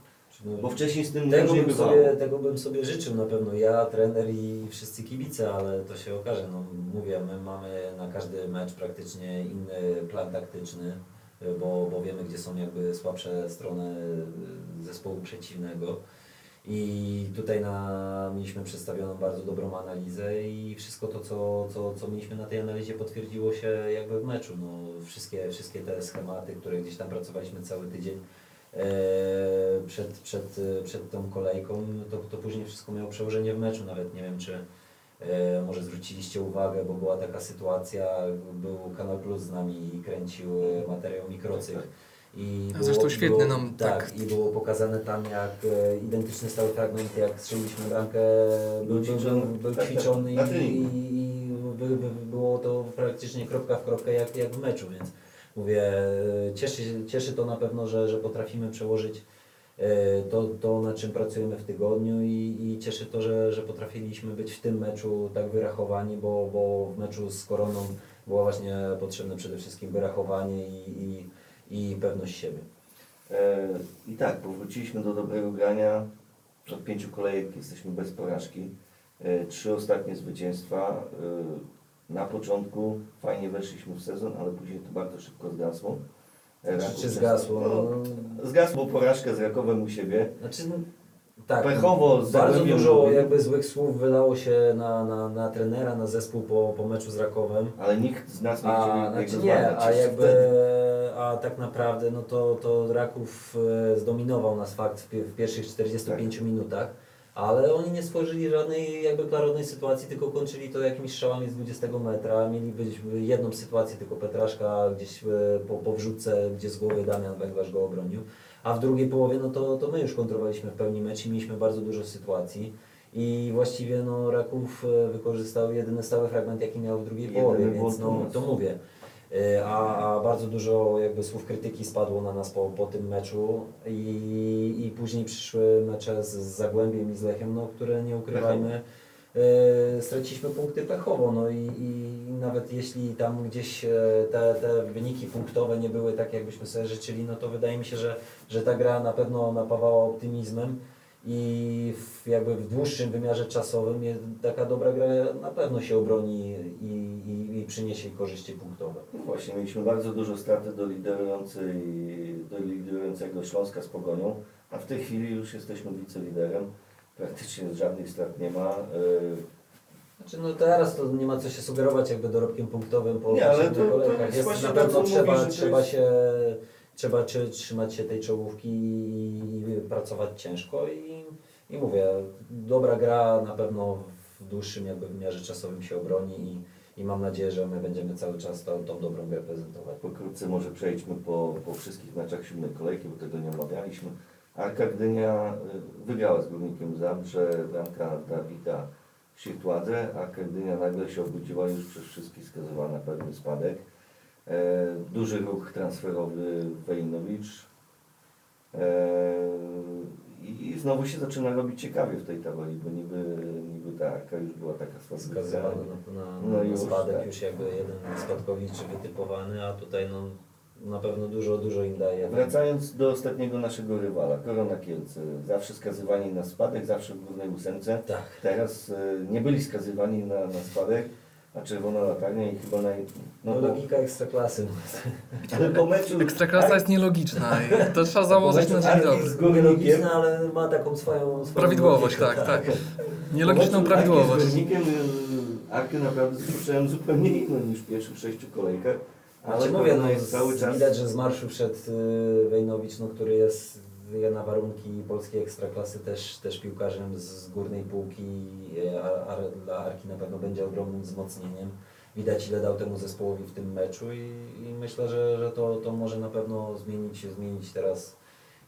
Bo wcześniej z tym Tego bym, bywało. sobie, tego bym sobie życzył na pewno ja, trener i wszyscy kibice, ale to się okaże. No, mówię, my mamy na każdy mecz praktycznie inny plan taktyczny, bo, bo wiemy, gdzie są jakby słabsze strony zespołu przeciwnego. I tutaj na, mieliśmy przedstawioną bardzo dobrą analizę i wszystko to, co, co, co mieliśmy na tej analizie potwierdziło się jakby w meczu. No, wszystkie, wszystkie te schematy, które gdzieś tam pracowaliśmy cały tydzień, e, przed, przed, przed tą kolejką, to, to później wszystko miało przełożenie w meczu. Nawet nie wiem, czy e, może zwróciliście uwagę, bo była taka sytuacja, był Kanal Plus z nami i kręcił e, materiał Mikrocykl. I A zresztą świetny nam, tak, tak. i było pokazane tam jak e, identyczny stały fragment, jak strzeliliśmy bramkę, był, był, był, był Tak, tak, ćwiczony i, i, i by, by, było to praktycznie kropka w kropkę jak, jak w meczu, więc mówię, e, cieszy, cieszy to na pewno, że, że potrafimy przełożyć e, to, to, na czym pracujemy w tygodniu i, i cieszy to, że, że potrafiliśmy być w tym meczu tak wyrachowani, bo, bo w meczu z Koroną było właśnie potrzebne przede wszystkim wyrachowanie i, i, i pewność siebie. E, I tak, powróciliśmy do dobrego grania. Od pięciu kolejek jesteśmy bez porażki. E, Trzy ostatnie zwycięstwa. E, Na początku fajnie weszliśmy w sezon, ale później to bardzo szybko zgasło. E, Czy, Raków czy zgasło? No, No, zgasło porażkę z Rakowem u siebie. Znaczy, no, tak, Pechowo z bardzo dużo jakby złych słów wylało się na, na, na trenera, na zespół po, po meczu z Rakowem. Ale nikt z nas nie A, znaczy nie, a jakby, a tak naprawdę no to, to Raków e, zdominował nas fakt w, w pierwszych 45 Tak. minutach, ale oni nie stworzyli żadnej jakby klarownej sytuacji, tylko kończyli to jakimiś strzałami z 20 metra. Mieli być jedną sytuację, tylko Petraszka gdzieś e, po, po wrzutce, gdzie z głowy Damian Węglarz go obronił. A w drugiej połowie, no to, to my już kontrolowaliśmy w pełni mecz i mieliśmy bardzo dużo sytuacji. I właściwie no, Raków e, wykorzystał jedyny stały fragment, jaki miał w drugiej Jedyny połowie, więc no, to mówię. E, A, a bardzo dużo jakby słów krytyki spadło na nas po, po tym meczu i, i później przyszły mecze z, z Zagłębiem i z Lechem, no, które nie ukrywajmy, e, straciliśmy punkty pechowo, no i, i nawet jeśli tam gdzieś e, te, te wyniki punktowe nie były tak, jakbyśmy sobie życzyli, no to wydaje mi się, że, że ta gra na pewno napawała optymizmem i w, jakby w dłuższym wymiarze czasowym taka dobra gra na pewno się obroni i, i przyniesie korzyści punktowe. No właśnie, mieliśmy bardzo dużo straty do, liderującej, do liderującego Śląska z Pogonią, a w tej chwili już jesteśmy wiceliderem. Praktycznie żadnych strat nie ma. E, Znaczy no teraz to nie ma co się sugerować jakby dorobkiem punktowym po Nie, ale to- to kolejkach. jest Jest właśnie na to, pewno trzeba, mówisz, to trzeba jest- się trzeba czy, trzymać się tej czołówki i, i pracować ciężko i, i mówię, dobra gra na pewno w dłuższym jakby wymiarze czasowym się obroni i, i mam nadzieję, że my będziemy cały czas tą, tą dobrą grę prezentować. Pokrótce może przejdźmy po, po wszystkich meczach siódmej kolejki, bo tego nie omawialiśmy. Arka Gdynia y, wygrała z Górnikiem Zabrze, bramka Dawida Sirtładze. Arka Gdynia nagle się obudziła już przez wszystkich skazywała na pewny spadek. E, duży ruch transferowy Wejnowicz. E, i, znowu się zaczyna robić ciekawie w tej tabeli, bo niby, niby ta już była taka słabka. Skazywany na, na, No na już, spadek, tak. już jakby jeden spadkowicz wytypowany, a tutaj no, na pewno dużo, dużo im daje. Wracając do ostatniego naszego rywala, Korona Kielce. Zawsze skazywani na spadek, zawsze w górnej ósemce. Tak. Teraz e, nie byli skazywani na, na spadek, a czerwona latarnia i chyba naj... No, No, bo, logika ekstraklasy. ale po meczu... Ekstraklasa jest nielogiczna i to trzeba założyć na dzień dobry. z Górnikiem... logiczna, ale ma taką swoją... swoją Prawidłowość, logikę, tak, tak. po Nielogiczną meczu prawidłowość. Z Górnikiem y, Arkę naprawdę słyszałem zupełnie inną niż w pierwszych sześciu kolejkach. Ale Ale mówię, no, cały czas... widać, że z marszu wszedł y, Wejnowicz, no, który jest y, na warunki polskiej ekstraklasy też, też piłkarzem z, górnej półki, y, a, a dla Arki na pewno będzie ogromnym wzmocnieniem. Widać ile dał temu zespołowi w tym meczu i, i myślę, że, że to, to może na pewno zmienić, zmienić teraz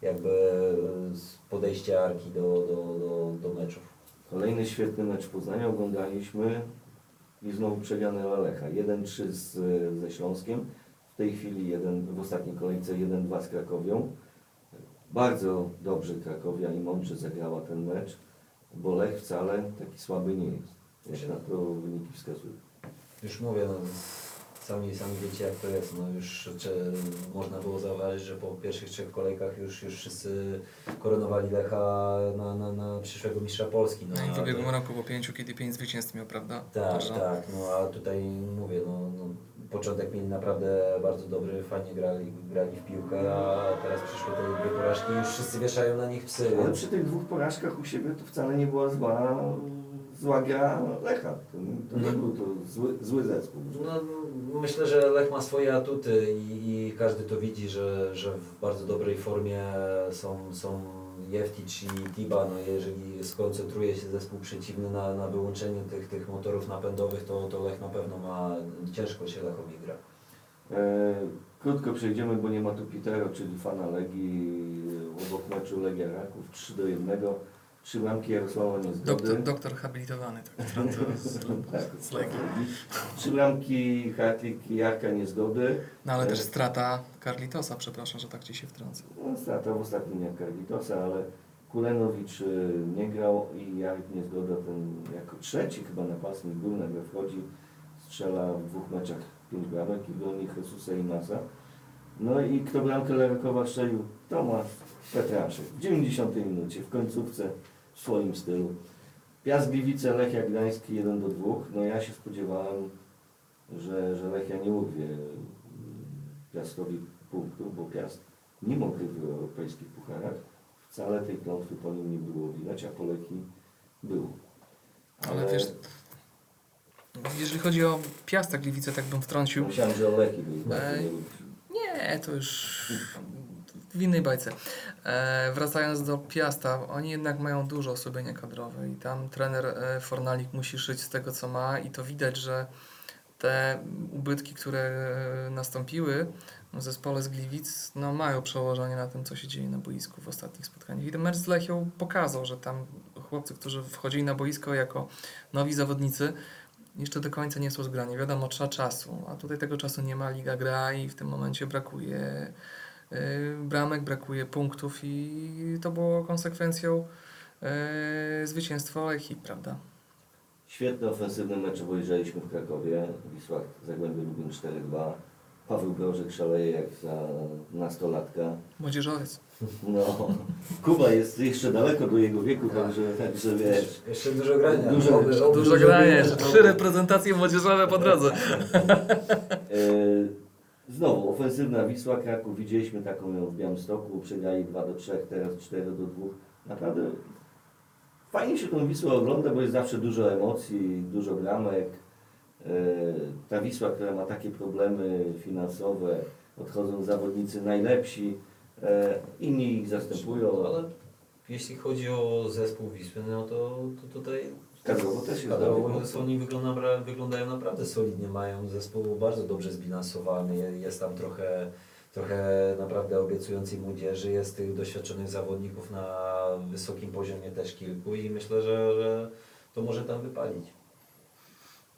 jakby y, podejście Arki do, do, do, do meczów. Kolejny świetny mecz Poznania oglądaliśmy i znowu przegrany dla Lecha. 1-3 z, ze Śląskiem. W tej chwili jeden, w ostatniej kolejce 1-2 z Krakowią. Bardzo dobrze Krakowia i mądrze zagrała ten mecz, bo Lech wcale taki słaby nie jest. Jak na to wyniki wskazują. Już mówię, no, sami, sami wiecie jak to jest. No, już czy, można było zauważyć, że po pierwszych trzech kolejkach już, już wszyscy koronowali Lecha na, na, na przyszłego mistrza Polski. No, No i w ubiegłym roku po pięciu, kiedy pięć zwycięstw miał, prawda? Tak, tak, no a tutaj mówię, no, no, początek mieli naprawdę bardzo dobry, fajnie grali, grali w piłkę, a teraz przyszły te dwie porażki i już wszyscy wieszają na nich psy. Ale przy tych dwóch porażkach u siebie to wcale nie była zła, zła gra Lecha. To, nie No. był to zły, zły zespół. No, myślę, że Lech ma swoje atuty i, i każdy to widzi, że, że w bardzo dobrej formie są, są Jeftic i Tiba. No, jeżeli skoncentruje się zespół przeciwny na, na wyłączeniu tych, tych motorów napędowych, to, to Lech na pewno ma ciężko się Lechowi gra. E, krótko przejdziemy, bo nie ma tu Pitero, czyli fana Legii obok meczu Legia Raków 3 do 1. Trzy bramki Jarosława Niezgody. Doktor, doktor habilitowany, tak. z, tak, z Legii. Trzy bramki Hartwig i Jarka Niezgody. No ale też strata Carlitosa, przepraszam, że tak ci się wtrącę. No, strata w ostatnim dniach Carlitosa, ale Kulenowicz e, nie grał i Jarek Niezgoda ten jako trzeci chyba napastnik był, nagle wchodzi, strzela w dwóch meczach pięć bramek i goni Jesusa i Masa. No i kto bramkę Lerekowa strzelił? Tomasz Petraszek. W 90 minucie, w końcówce, w swoim stylu. Piast Gliwice, Lechia Gdański 1 do 2. No ja się spodziewałem, że, że Lechia nie urwie mm, Piastowi punktu, bo Piast mimo gry w europejskich pucharach wcale tej klątwy po nim nie było widać, a po Lechii było. Ale wiesz, jeżeli chodzi o Piasta Gliwice, tak bym wtrącił. Myślałem, że o Lechii był. Ej. Nie, to już w innej bajce. E, wracając do Piasta, oni jednak mają dużo osłabienia kadrowe i tam trener e, Fornalik musi szyć z tego, co ma i to widać, że te ubytki, które e, nastąpiły w zespole z Gliwic, no mają przełożenie na tym, co się dzieje na boisku w ostatnich spotkaniach. I ten mecz z Lechią pokazał, że tam chłopcy, którzy wchodzili na boisko jako nowi zawodnicy, jeszcze do końca nie są zgrani. Wiadomo, trzeba czasu, a tutaj tego czasu nie ma, liga gra i w tym momencie brakuje bramek, brakuje punktów i to było konsekwencją yy, zwycięstwa Lechii, prawda? Świetny ofensywny mecz obejrzeliśmy w Krakowie. Wisła Zagłębie Lubin 4-2. Paweł Brożek szaleje jak za nastolatka. Młodzieżowiec. No, Kuba jest jeszcze daleko do jego wieku, także, także wiesz. Jeszcze dużo grania. Dużo- Oby- dużo oby- Dużo Dużo grania, trzy reprezentacje młodzieżowe po drodze. Znowu, ofensywna Wisła Kraków, widzieliśmy taką ją w Białymstoku, przegrali 2 do 3, teraz 4 do 2. Naprawdę fajnie się tą Wisłę ogląda, bo jest zawsze dużo emocji, dużo bramek. E, ta Wisła, która ma takie problemy finansowe, odchodzą zawodnicy najlepsi, e, inni ich zastępują. Ale jeśli chodzi o zespół Wisły, no to, to tutaj Kadrowo też jest kadrowo oni wygląda, wyglądają naprawdę solidnie, mają zespół bardzo dobrze zbilansowany, je- jest tam trochę, trochę naprawdę obiecującej młodzieży, jest tych doświadczonych zawodników na wysokim poziomie też kilku i myślę, że, że to może tam wypalić.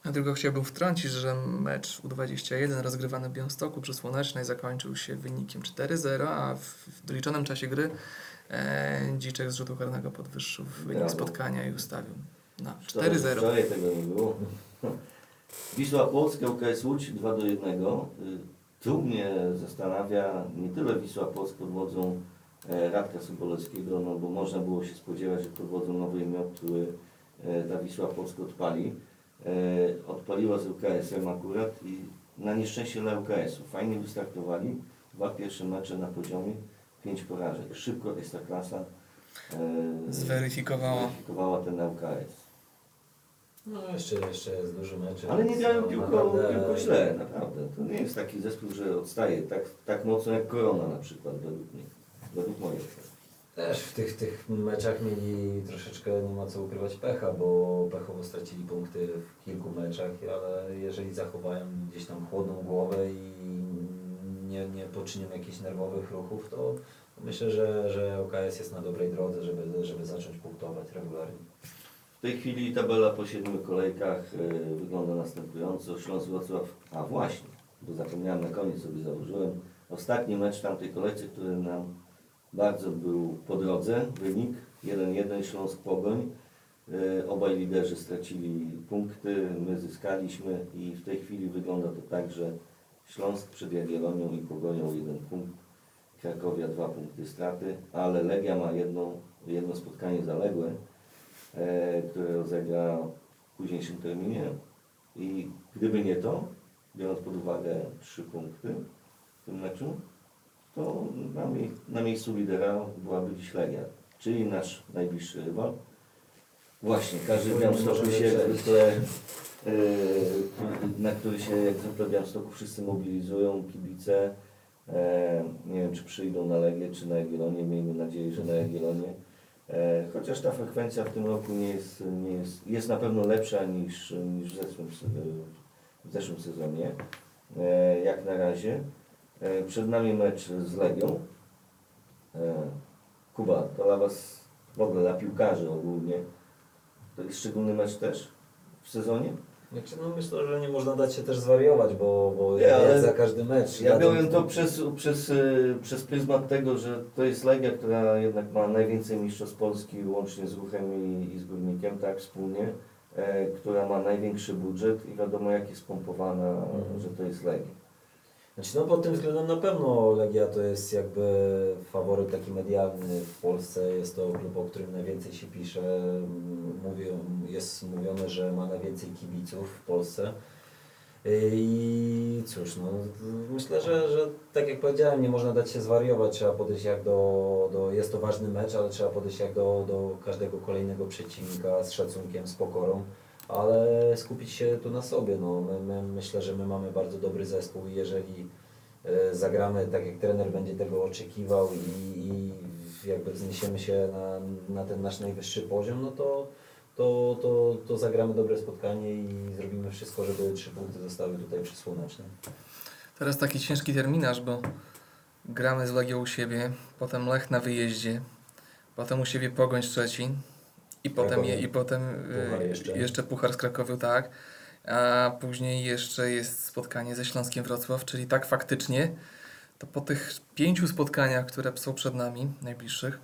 Ja tylko chciałbym wtrącić, że mecz U21 rozgrywany w Białymstoku przy Słonecznej zakończył się wynikiem 4-0, a w, w doliczonym czasie gry e, Dziczek z rzutu karnego podwyższył wynik spotkania i ustawił że 4-0. Wczoraj tego nie było. Wisła Płocka, UKS Łódź 2 do 1. Y, Tu mnie zastanawia nie tyle Wisła Płock pod wodzą e, Radka Sobolewskiego, no bo można było się spodziewać, że pod wodzą nowy miot, który e, ta Wisła Płock odpali. E, Odpaliła z UKS-em akurat i na nieszczęście dla UKS-u. Fajnie wystartowali. Dwa pierwsze mecze na poziomie, pięć porażek. Szybko Ekstraklasa e, Zweryfikowała. zweryfikowała ten UKS. No jeszcze, jeszcze jest dużo meczy. Ale nie grają no, piłką, piłką źle, naprawdę. To nie jest taki zespół, że odstaje tak, tak mocno jak Korona na przykład, według mnie. Według mojej. Też w tych, tych meczach mieli troszeczkę, nie ma co ukrywać, pecha, bo pechowo stracili punkty w kilku meczach, ale jeżeli zachowają gdzieś tam chłodną głowę i nie, nie poczynią jakichś nerwowych ruchów, to myślę, że, że OKS jest na dobrej drodze, żeby, żeby zacząć punktować regularnie. Tej chwili tabela po siedmiu kolejkach y, wygląda następująco. Śląsk Wrocław, a właśnie, bo zapomniałem na koniec sobie założyłem. Ostatni mecz w tamtej kolejce, który nam bardzo był po drodze. Wynik 1-1 Śląsk Pogoń. Y, Obaj liderzy stracili punkty, my zyskaliśmy i w tej chwili wygląda to tak, że Śląsk przed Jagiellonią i Pogonią jeden punkt, Krakowia dwa punkty straty, ale Legia ma jedno, jedno spotkanie zaległe, e, które rozegra w późniejszym terminie i gdyby nie to, biorąc pod uwagę trzy punkty w tym meczu, to na, na miejscu lidera byłaby dziś Legia, czyli nasz najbliższy rywal. Właśnie, każdy w Białymstoku się zwykle, e, na który się jak zwykle w Białymstoku wszyscy mobilizują, kibice. E, nie wiem, czy przyjdą na Legię, czy na Jagiellonię. Miejmy nadzieję, że na Jagiellonię. E, chociaż ta frekwencja w tym roku nie jest, nie jest, jest na pewno lepsza niż, niż w, zeszłym, w zeszłym sezonie. E, jak na razie. E, przed nami mecz z Legią. Kuba, to dla Was w ogóle, dla piłkarzy ogólnie, to jest szczególny mecz też w sezonie? Znaczy, no myślę, że nie można dać się też zwariować, bo, bo Nie, ale za każdy mecz. Ja tym- to przez, przez, y, przez pryzmat tego, że to jest Legia, która jednak ma najwięcej mistrzostw Polski łącznie z Ruchem i, i z Górnikiem, tak, wspólnie, e, która ma największy budżet i wiadomo jak jest pompowana, Mhm. że to jest Legia. Znaczy, no pod tym względem na pewno Legia to jest jakby faworyt taki medialny w Polsce. Jest to klub, o którym najwięcej się pisze. Mówią, jest mówione, że ma najwięcej kibiców w Polsce. I cóż, no, myślę, że, że tak jak powiedziałem, nie można dać się zwariować. Trzeba podejść jak do, do jest to ważny mecz, ale trzeba podejść jak do, do każdego kolejnego przeciwnika z szacunkiem, z pokorą ale skupić się tu na sobie. No, my, my, myślę, że my mamy bardzo dobry zespół i jeżeli e, zagramy tak, jak trener będzie tego oczekiwał i, i jakby wzniesiemy się na, na ten nasz najwyższy poziom, no to, to, to, to zagramy dobre spotkanie i zrobimy wszystko, żeby trzy punkty zostały tutaj przy Słonecznym. Teraz taki ciężki terminarz, bo gramy z Legią u siebie, potem Lech na wyjeździe, potem u siebie Pogoń Szczecin i potem, je, Krakowie. i potem Puchar y, jeszcze. jeszcze Puchar z Krakowiu, tak. A później jeszcze jest spotkanie ze Śląskiem Wrocław, czyli tak faktycznie to po tych pięciu spotkaniach, które są przed nami, najbliższych,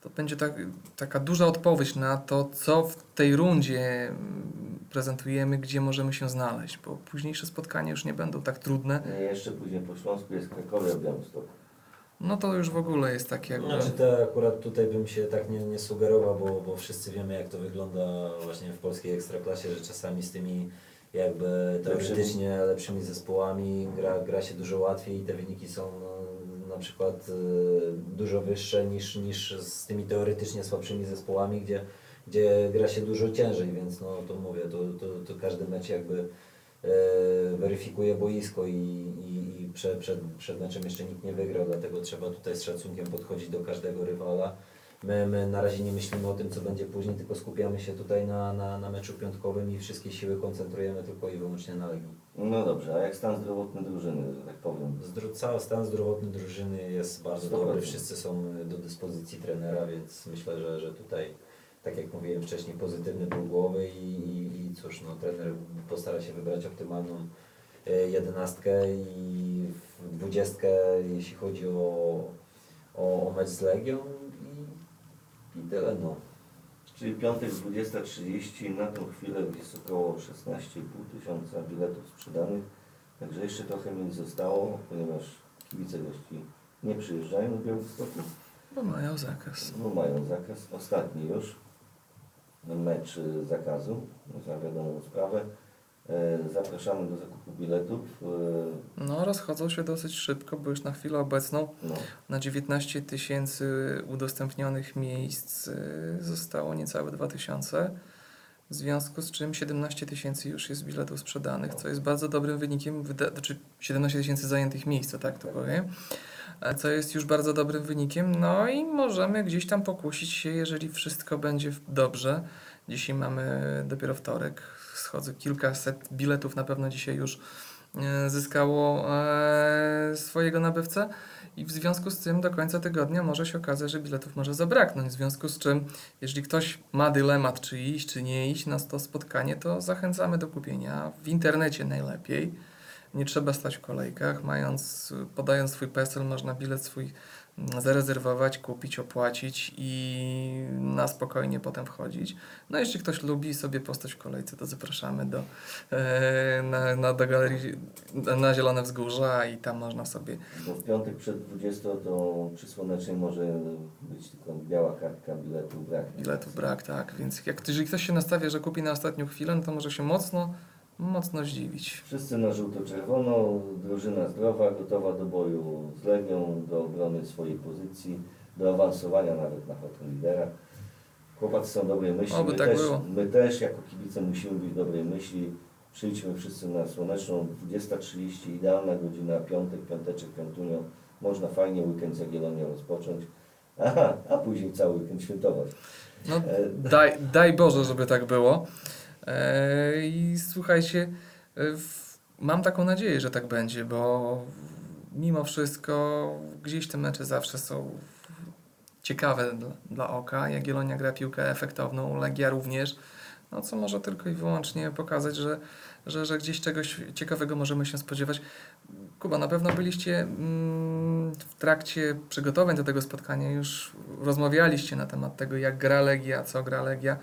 to będzie tak, taka duża odpowiedź na to, co w tej rundzie prezentujemy, gdzie możemy się znaleźć, bo późniejsze spotkania już nie będą tak trudne. Jeszcze później po Śląsku jest Krakowia w Białymstoku. No to już w ogóle jest tak jakby... Znaczy to akurat tutaj bym się tak nie, nie sugerował, bo, bo wszyscy wiemy jak to wygląda właśnie w polskiej ekstraklasie, że czasami z tymi jakby teoretycznie lepszymi. zespołami gra, gra się dużo łatwiej i te wyniki są no, na przykład y, dużo wyższe niż, niż z tymi teoretycznie słabszymi zespołami, gdzie, gdzie gra się dużo ciężej, więc no to mówię, to, to, to każdy mecz jakby weryfikuje boisko i, i, i przed, przed, przed meczem jeszcze nikt nie wygrał, dlatego trzeba tutaj z szacunkiem podchodzić do każdego rywala. My, my na razie nie myślimy o tym, co będzie później, tylko skupiamy się tutaj na, na, na meczu piątkowym i wszystkie siły koncentrujemy tylko i wyłącznie na Legii. No dobrze, a jak stan zdrowotny drużyny, że tak powiem? Zdro, cały stan zdrowotny drużyny jest bardzo 100%. dobry, wszyscy są do dyspozycji trenera, więc myślę, że, że tutaj tak jak mówiłem wcześniej, pozytywny ból głowy i, i, i cóż, no, trener postara się wybrać optymalną e, jedenastkę i dwudziestkę, jeśli chodzi o, o, o mecz z Legią i, i tyle, no. Czyli piątek 20.30, na tą chwilę jest około 16,5 tysiąca biletów sprzedanych. Także jeszcze trochę mi zostało, ponieważ kibice gości nie przyjeżdżają do Białegostoku, Bo mają zakaz. bo mają zakaz. Ostatni już mecz zakazu, za wiadomą sprawę. E, Zapraszamy do zakupu biletów. E, No, rozchodzą się dosyć szybko, bo już na chwilę obecną No, na 19 tysięcy udostępnionych miejsc y, zostało niecałe 2000. W związku z czym 17 tysięcy już jest biletów sprzedanych, co jest bardzo dobrym wynikiem, wyda- znaczy 17 tysięcy zajętych miejsc, tak to powiem, e, co jest już bardzo dobrym wynikiem. No i możemy gdzieś tam pokusić się, jeżeli wszystko będzie dobrze. Dzisiaj mamy dopiero wtorek, schodzę kilkaset biletów na pewno dzisiaj już e, zyskało e, swojego nabywcę. I w związku z tym do końca tygodnia może się okazać, że biletów może zabraknąć. W związku z czym, jeżeli ktoś ma dylemat, czy iść, czy nie iść na to spotkanie, to zachęcamy do kupienia w internecie najlepiej. Nie trzeba stać w kolejkach. Mając, podając swój PESEL, można bilet swój mm, zarezerwować, kupić, opłacić i na spokojnie potem wchodzić. No jeśli ktoś lubi sobie postać w kolejce, to zapraszamy do, e, na, na, do galerii na Zielone Wzgórza i tam można sobie bo w piątek przed 20 to przy Słonecznej może być tylko biała kartka biletu brak. Biletów brak, tak. Więc jak, jeżeli ktoś się nastawia, że kupi na ostatnią chwilę, no to może się mocno, mocno zdziwić. Wszyscy na żółto-czerwono, drużyna zdrowa, gotowa do boju z Legią, do obrony swojej pozycji, do awansowania nawet na fotel lidera. Chłopacy są dobrej myśli, Oby my, tak też, było. my też jako kibice musimy być dobrej myśli. Przyjdźmy wszyscy na Słoneczną, 20.30, idealna godzina, piątek, piąteczek, piątunio. Można fajnie weekend z Jagiellonią rozpocząć, Aha, a później cały weekend świętować. No, E, daj, daj Boże, żeby tak było. E, I słuchajcie, e, mam taką nadzieję, że tak będzie, bo mimo wszystko gdzieś te mecze zawsze są ciekawe dla, dla oka. Jagiellonia gra piłkę efektowną, Legia również. No, co może tylko i wyłącznie pokazać, że, że, że gdzieś czegoś ciekawego możemy się spodziewać. Kuba, na pewno byliście mm, w trakcie przygotowań do tego spotkania, już rozmawialiście na temat tego, jak gra Legia, co gra Legia.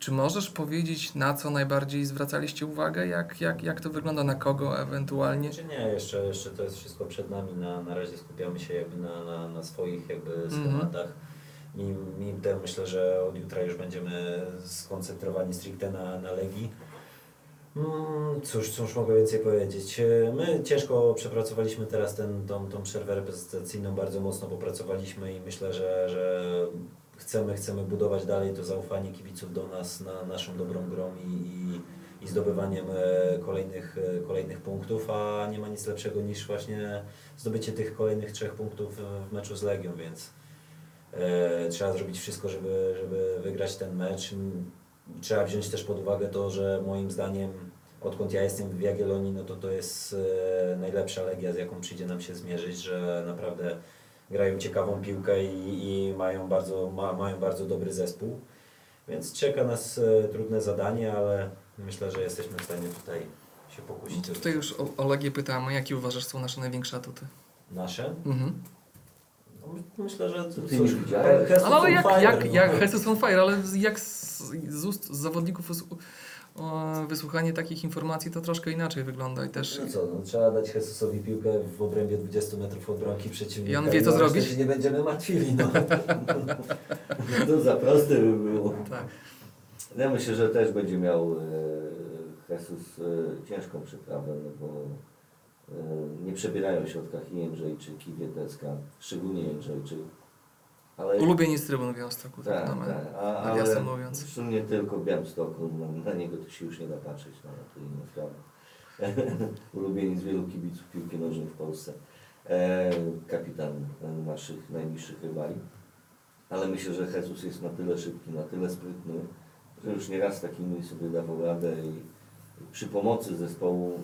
Czy możesz powiedzieć, na co najbardziej zwracaliście uwagę? Jak, jak, jak to wygląda, na kogo ewentualnie? Czy nie, jeszcze, jeszcze to jest wszystko przed nami, na, na razie skupiamy się jakby na, na, na swoich jakby Mhm. schematach. I, I te myślę, że od jutra już będziemy skoncentrowani stricte na, na Legii. Mm, Cóż, cóż mogę więcej powiedzieć. My ciężko przepracowaliśmy teraz ten, tą, tą przerwę reprezentacyjną, bardzo mocno popracowaliśmy i myślę, że, że chcemy, chcemy budować dalej to zaufanie kibiców do nas, na naszą dobrą grą i, i, i zdobywaniem kolejnych, kolejnych punktów, a nie ma nic lepszego niż właśnie zdobycie tych kolejnych trzech punktów w meczu z Legią, więc e, trzeba zrobić wszystko, żeby, żeby wygrać ten mecz. Trzeba wziąć też pod uwagę to, że moim zdaniem odkąd ja jestem w Jagiellonii, no to to jest e, najlepsza Legia, z jaką przyjdzie nam się zmierzyć, że naprawdę grają ciekawą piłkę i, i mają, bardzo, ma, mają bardzo dobry zespół. Więc czeka nas e, trudne zadanie, ale myślę, że jesteśmy w stanie tutaj się pokusić. o Tutaj już o, o Legię pytałem, a jakie uważasz są nasze największe atuty? Nasze? Mhm. No, my- myślę, że ty cóż, nie widziałeś? Hestus Ale, jak, fire, jak, no. jak Jesus on fire, ale jak z, z ust z zawodników wysłuchanie takich informacji to troszkę inaczej wygląda i też... No co, no, trzeba dać Jesusowi piłkę w obrębie 20 metrów od bramki przeciwnika. I on wie, co no, zrobić? że nie będziemy martwili. No. To za proste by było. Tak. Ja myślę, że też będzie miał e, Jesus e, ciężką przeprawę, no bo e, nie przebierają w środkach i Jędrzejczyk, i Wiedecka, szczególnie Jędrzejczyk. Ale, Ulubieniec trybun Białymstoku, tak, tak, no, tak, a, ale mówiąc. zresztą nie tylko w Białymstoku, na, na niego to się już nie da patrzeć, no, to inna sprawa. Ulubieniec wielu kibiców piłki nożnej w Polsce. E, kapitan naszych najbliższych rywali. Ale myślę, że Jesus jest na tyle szybki, na tyle sprytny, że już nieraz takimi sobie dawał radę i przy pomocy zespołu,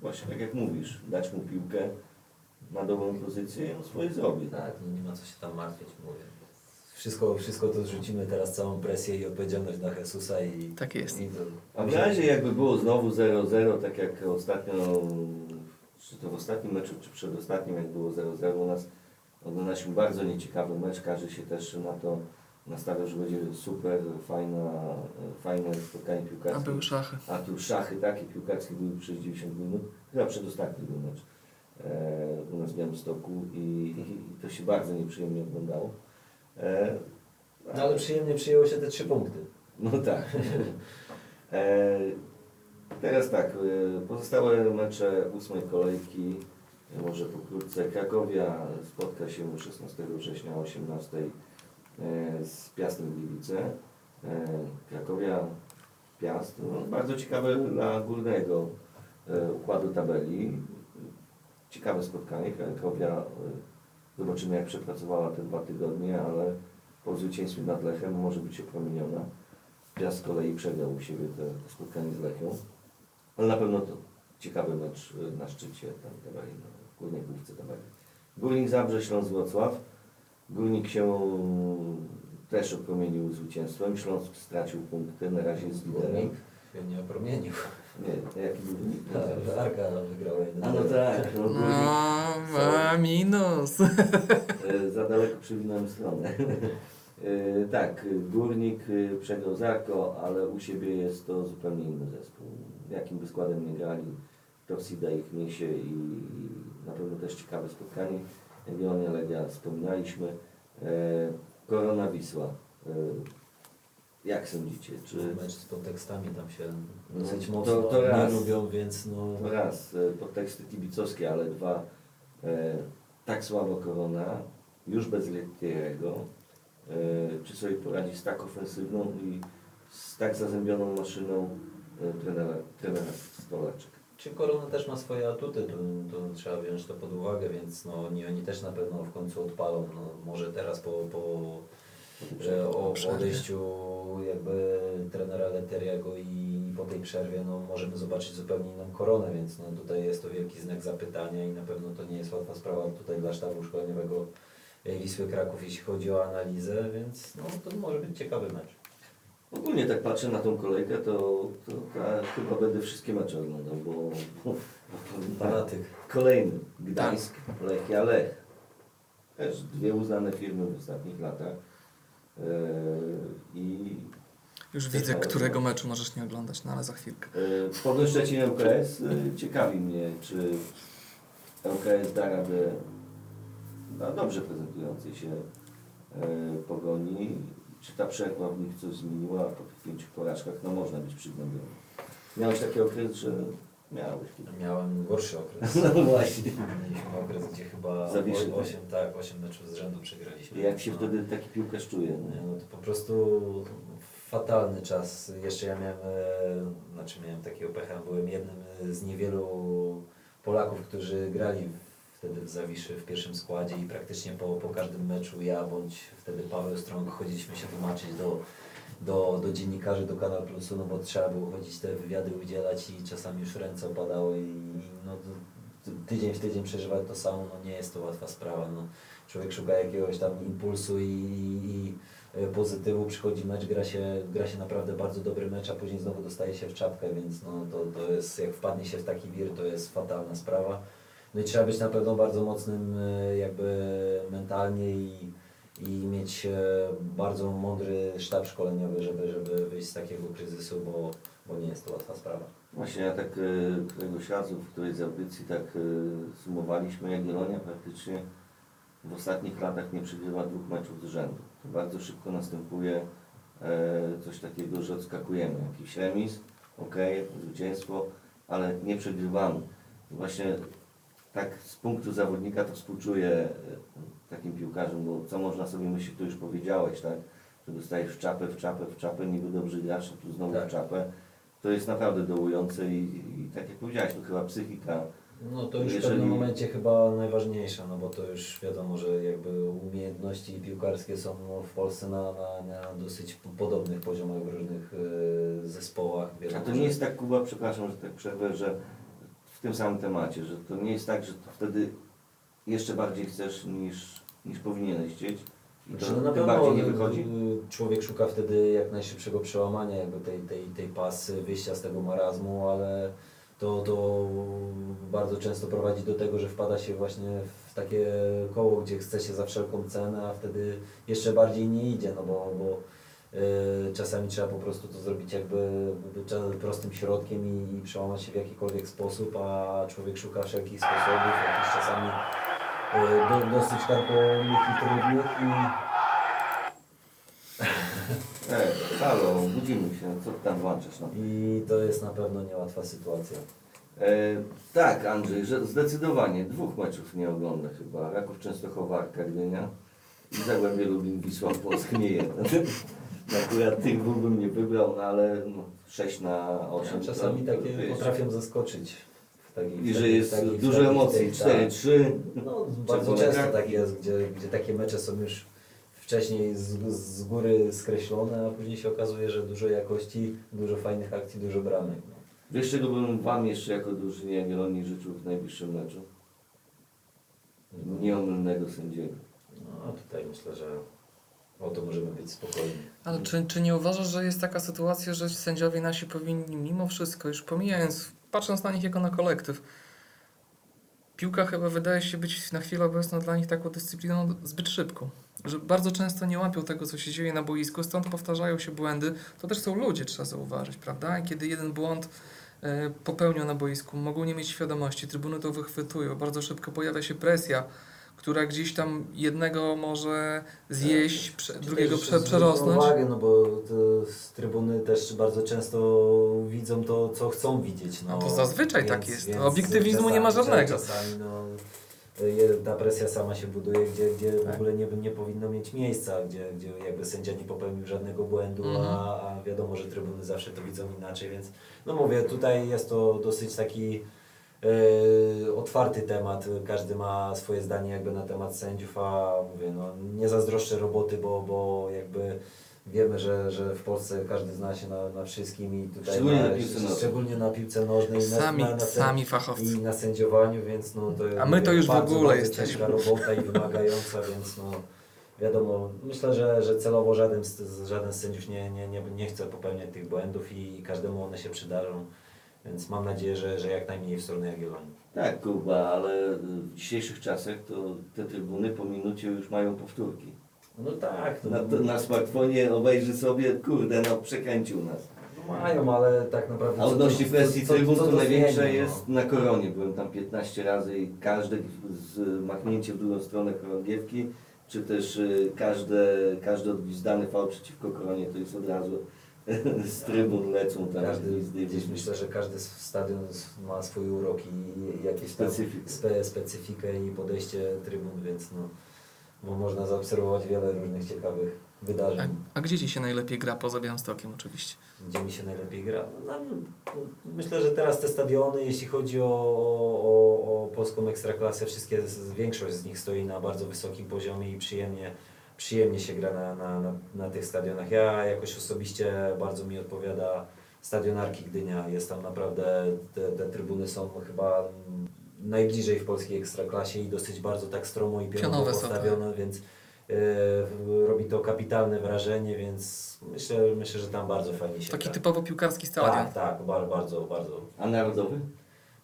właśnie tak jak mówisz, dać mu piłkę na dobrą pozycję i on swoje zrobi. Tak, no nie ma co się tam martwić, mówię. wszystko, wszystko to zrzucimy teraz całą presję i odpowiedzialność na Jesusa i Tak jest. I to, A w razie jakby było znowu 0-0, tak jak ostatnio, czy to w ostatnim meczu, czy przedostatnim, jak było 0-0 u nas, oglądaliśmy bardzo nieciekawy mecz, każdy się też na to nastawiał, że będzie super, fajna, fajne spotkanie A piłkarskie. były szachy. A tu szachy takie piłkarskie były przez 90 minut, chyba przedostatni był mecz e, u nas w Białymstoku i, i to się bardzo nieprzyjemnie oglądało. E, no ale przyjemnie przyjęło się te trzy punkty. no tak. E, teraz tak, pozostałe mecze ósmej kolejki, może pokrótce. Krakowia spotka się 16 września o 18 e, z Piastem Gliwice. Krakowia, Piast, no, bardzo ciekawe dla górnego układu tabeli. Ciekawe spotkanie. Krakowia, e, zobaczymy jak przepracowała te dwa tygodnie, ale po zwycięstwie nad Lechem może być opromieniona. Piast z kolei przegrał u siebie te spotkanie z Lechią. Ale na pewno to ciekawy mecz y, na szczycie tam tabeli, no, w górnej główce tabeli. Górnik Zabrze, Śląsk Wrocław. Górnik się też opromienił zwycięstwem. Śląsk stracił punkty, na razie jest liderem. Górnik się nie opromienił. Nie, jaki górnik? Ta Arka wygrała A no tak, no, No, górnik, ma minus. E, za daleko przewinąłem stronę. E, tak, Górnik e, przegrał Zarko, ale u siebie jest to zupełnie inny zespół. Jakim by składem nie grali, Torsida ich niesie i, i na pewno też ciekawe spotkanie. Jagiellonia Legia wspominaliśmy. E, Korona Wisła. Jak sądzicie? Czy Mecz z podtekstami tam się No, dosyć to- mocno to nie raz. lubią, więc no... raz podteksty kibicowskie, ale dwa e, tak słabo Korona, już bez Lettieriego, e, czy sobie poradzi z tak ofensywną i z tak zazębioną maszyną e, trenera, trenera Stolaczek. Czy Korona też ma swoje atuty, to, to trzeba wziąć to pod uwagę, więc no, oni, oni też na pewno w końcu odpalą. No, może teraz po, po o odejściu jakby trenera Letteriego i po tej przerwie no, możemy zobaczyć zupełnie inną koronę, więc no, tutaj jest to wielki znak zapytania i na pewno to nie jest łatwa sprawa tutaj dla sztabu szkoleniowego Wisły Kraków, jeśli chodzi o analizę, więc no, to może być ciekawy mecz. Ogólnie tak patrzę na tą kolejkę, to, to ja chyba będę wszystkie mecze oglądał, bo, bo. Kolejny, Gdańsk, Lechia Lech. Też dwie uznane firmy w ostatnich latach. Eee, I Już widzę, którego meczu możesz nie oglądać, no ale za chwilkę. e, Pogoń Szczecin ŁKS e, ciekawi mnie, czy ŁKS da radę na dobrze prezentującej się pogoni, czy ta przerwa w nich coś zmieniła po tych pięciu porażkach, no można być przygnębiony. Miałeś taki okres, że miałeś. Miałem gorszy okres. No właśnie. Mieliśmy okres, gdzie chyba Zawiszy. 8, tak, 8 meczów z rzędu przegraliśmy. I jak się No. wtedy taki piłkarz czuje? Nie, No? no to po prostu fatalny czas. Jeszcze ja miałem, e, znaczy miałem takiego pecha, byłem jednym z niewielu Polaków, którzy grali wtedy w Zawiszy w pierwszym składzie i praktycznie po, po każdym meczu ja bądź wtedy Paweł Strąg chodziliśmy się tłumaczyć do, do, do dziennikarzy, do Kanal Plusu, no bo trzeba było chodzić te wywiady udzielać i czasami już ręce opadały i no, tydzień w tydzień przeżywać to samo, no nie jest to łatwa sprawa. No. Człowiek szuka jakiegoś tam impulsu i, i, i e, pozytywu, przychodzi mecz, gra się, gra się naprawdę bardzo dobry mecz, a później znowu dostaje się w czapkę, więc no, to, to jest, jak wpadnie się w taki wir, to jest fatalna sprawa. No i trzeba być na pewno bardzo mocnym e, jakby mentalnie i, i mieć e, bardzo mądry sztab szkoleniowy, żeby, żeby wyjść z takiego kryzysu, bo, bo nie jest to łatwa sprawa. Właśnie ja tak e, któregoś razu w którejś z audycji tak e, sumowaliśmy, Jagiellonia praktycznie w ostatnich latach nie przegrywa dwóch meczów z rzędu. To bardzo szybko następuje e, coś takiego, że odskakujemy. Jakiś remis, ok, zwycięstwo, ale nie przegrywamy. Właśnie tak z punktu zawodnika to współczuję e, takim piłkarzom, bo co można sobie myśleć, to już powiedziałeś, tak? Że dostajesz w czapę, w czapę, w czapę, niby dobrzy gracze, tu znowu Tak. w czapę. To jest naprawdę dołujące i, i tak jak powiedziałeś, to chyba psychika. No to już w Jeżeli- pewnym momencie chyba najważniejsze, no bo to już wiadomo, że jakby umiejętności piłkarskie są no, w Polsce na, na, na dosyć po- podobnych poziomach w różnych e, zespołach. A Wiadomo, to nie jest tak, Kuba, przepraszam, że tak przerwę, że w tym samym temacie, że to nie jest tak, że to wtedy jeszcze bardziej chcesz niż, niż powinieneś chcieć, I to Znaczy, no na tym bardziej nie wychodzi? y, człowiek szuka wtedy jak najszybszego przełamania jakby tej, tej, tej pasy, wyjścia z tego marazmu, ale to, to bardzo często prowadzi do tego, że wpada się właśnie w takie koło, gdzie chce się za wszelką cenę, a wtedy jeszcze bardziej nie idzie, no bo, bo y, czasami trzeba po prostu to zrobić jakby prostym środkiem i, i przełamać się w jakikolwiek sposób, a człowiek szuka wszelkich sposobów, jakichś czasami do, dosyć karkołomnych i trudnych i E, halo, budzimy się, co ty tam włączasz? No? I to jest na pewno niełatwa sytuacja. E, tak, Andrzej, że zdecydowanie dwóch meczów nie ogląda chyba. Raków Częstochowa, Arka Gdynia i Zagłębie Lubin, Wisła Płock, nie jeden. Akurat tych dwóch bym nie wybrał, no ale no, 6 na 8. Czasami to, takie wiesz, potrafią zaskoczyć. I że jest dużo emocji, tak. 4-3. No, bardzo często tak jest, gdzie, gdzie takie mecze są już wcześniej z, z góry skreślone, a później się okazuje, że dużo jakości, dużo fajnych akcji, dużo bramek. No. Wiesz czego bym Wam jeszcze jako drużynie Jagiellonii życzył w najbliższym meczu? Nieomylnego sędziego. No tutaj myślę, że o to możemy być spokojni. Ale czy, czy nie uważasz, że jest taka sytuacja, że sędziowie nasi powinni mimo wszystko, już pomijając, patrząc na nich jako na kolektyw, piłka chyba wydaje się być na chwilę obecną dla nich taką dyscypliną zbyt szybką. Że bardzo często nie łapią tego, co się dzieje na boisku, stąd powtarzają się błędy. To też są ludzie, trzeba zauważyć, prawda? Kiedy jeden błąd e, popełnią na boisku, mogą nie mieć świadomości, trybuny to wychwytują, bardzo szybko pojawia się presja, która gdzieś tam jednego może zjeść, prze, drugiego prze, przerosnąć. uwagę, no bo z trybuny też bardzo często widzą to, co chcą widzieć. No, A to zazwyczaj tak jest. Obiektywizmu czasami- nie ma żadnego. Czasami no, ta presja sama się buduje, gdzie, gdzie w Tak. ogóle nie, nie powinno mieć miejsca, gdzie, gdzie jakby sędzia nie popełnił żadnego błędu, Mhm. a, a wiadomo, że trybuny zawsze to widzą inaczej, więc no mówię, tutaj jest to dosyć taki e, otwarty temat, każdy ma swoje zdanie jakby na temat sędziów, a mówię, no nie zazdroszczę roboty, bo, bo jakby wiemy, że, że w Polsce każdy zna się na, na wszystkim i tutaj Szczególnie na, na piłce nożnej. szczególnie na piłce nożnej i na, Sami, na, na, sami fachowcy. i na sędziowaniu, więc no to A my to już w bardzo, ogóle bardzo jesteśmy. robota i wymagająca, więc no wiadomo, myślę, że, że celowo żaden, z- żaden z sędziów nie, nie, nie, nie chce popełniać tych błędów i każdemu one się przydarzą, więc mam nadzieję, że, że jak najmniej w stronę Jagiellonii. Tak, Kuba, ale w dzisiejszych czasach to te trybuny po minucie już mają powtórki. No tak, no, Na, to, na smartfonie obejrzy sobie, kurde, no przekręcił nas. no mają, ale tak naprawdę... A odnośnie kwestii trybun to zmieni, jest na koronie. Byłem tam 15 razy i każde z machnięcie w drugą stronę chorągiewki, czy też y, każde, każdy odgwizdany fał przeciwko koronie, to jest od razu z trybun lecą tam Każdy, gdzieś myślę, że każdy stadion ma swój urok i jakieś tam Specyfikę. spe, specyfikę i podejście trybun, więc no, bo można zaobserwować wiele różnych ciekawych A, wydarzeń. a gdzie Ci się najlepiej gra poza Białymstokiem oczywiście? Gdzie mi się najlepiej gra? No, myślę, że teraz te stadiony, jeśli chodzi o, o, o polską ekstraklasę, wszystkie, większość z nich stoi na bardzo wysokim poziomie i przyjemnie, przyjemnie się gra na, na, na, na tych stadionach. Ja jakoś osobiście bardzo mi odpowiada stadion Arki Gdynia. Jest tam naprawdę, te, te trybuny są chyba najbliżej w polskiej ekstraklasie i dosyć bardzo tak stromo i pionowo postawione, więc e, robi to kapitalne wrażenie, więc myślę, myślę, że tam bardzo fajnie się Taki gra. typowo piłkarski stadion. Tak, tak, bardzo, bardzo, bardzo. A narodowy?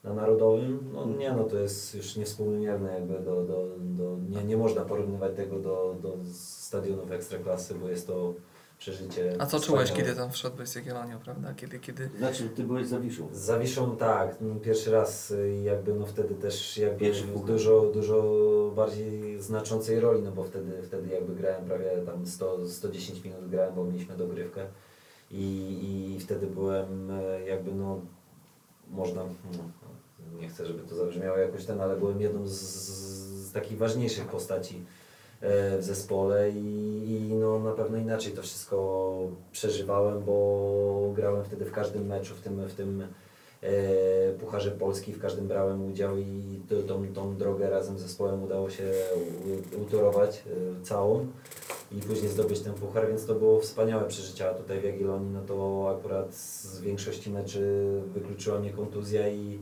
Na narodowym, no nie no, to jest już niewspółmierne jakby do, do, do nie, nie można porównywać tego do, do stadionów ekstraklasy, bo jest to przeżycie A co czułeś, wspaniałe. kiedy tam wszedłeś z Jagiellonią, prawda? Kiedy, kiedy... Znaczy, ty byłeś za Wiszą. Z Zawiszą tak, no, pierwszy raz y, jakby no wtedy też jakby Pierwszy w dużo, dużo bardziej znaczącej roli, no bo wtedy, wtedy jakby grałem prawie tam 100, 110 minut grałem, bo mieliśmy dogrywkę i, i wtedy byłem e, jakby no można, no, nie chcę żeby to zabrzmiało jakoś ten, ale byłem jedną z, z takich ważniejszych postaci e, w zespole i, i no na pewno inaczej to wszystko przeżywałem, bo grałem wtedy w każdym meczu, w tym, w tym e, Pucharze Polski, w każdym brałem udział i tą, tą drogę razem z zespołem udało się utorować e, całą i później zdobyć ten puchar, więc to było wspaniałe przeżycie, a tutaj w Jagiellonii no to akurat z większości meczy wykluczyła mnie kontuzja i,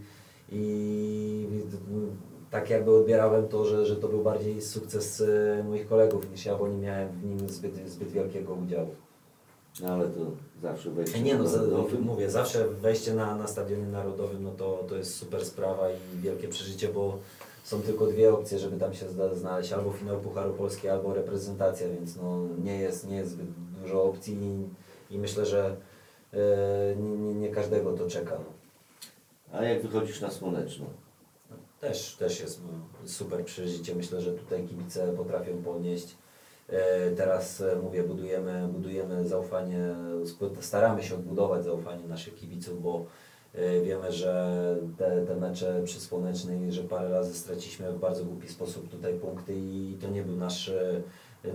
i tak jakby odbierałem to, że, że to był bardziej sukces e, moich kolegów niż ja, bo nie miałem w nim zbyt, zbyt wielkiego udziału. No ale to zawsze wejście Nie no, za, mówię, zawsze wejście na, na stadionie narodowym, no to, to jest super sprawa i wielkie przeżycie, bo są tylko dwie opcje, żeby tam się znaleźć, albo finał Pucharu Polski, albo reprezentacja, więc no nie jest, nie jest zbyt dużo opcji i, i myślę, że nie, nie, nie każdego to czeka. No. A jak wychodzisz na słoneczną? Też, też jest super przeżycie. Myślę, że tutaj kibice potrafią podnieść. E, Teraz e, mówię, budujemy, budujemy zaufanie, staramy się odbudować zaufanie naszych kibiców, bo e, wiemy, że te, te mecze przy Słonecznej, że parę razy straciliśmy w bardzo głupi sposób tutaj punkty i to nie był nasz,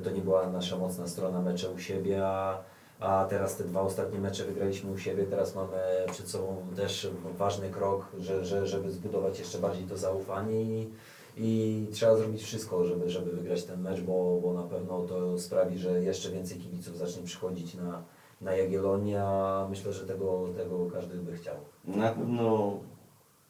to nie była nasza mocna strona mecze u siebie, a, a teraz te dwa ostatnie mecze wygraliśmy u siebie, teraz mamy przed sobą też ważny krok, że, że, żeby zbudować jeszcze bardziej to zaufanie i, i trzeba zrobić wszystko, żeby, żeby wygrać ten mecz, bo, bo na pewno to sprawi, że jeszcze więcej kibiców zacznie przychodzić na, na Jagiellonię, a myślę, że tego, tego każdy by chciał. Na pewno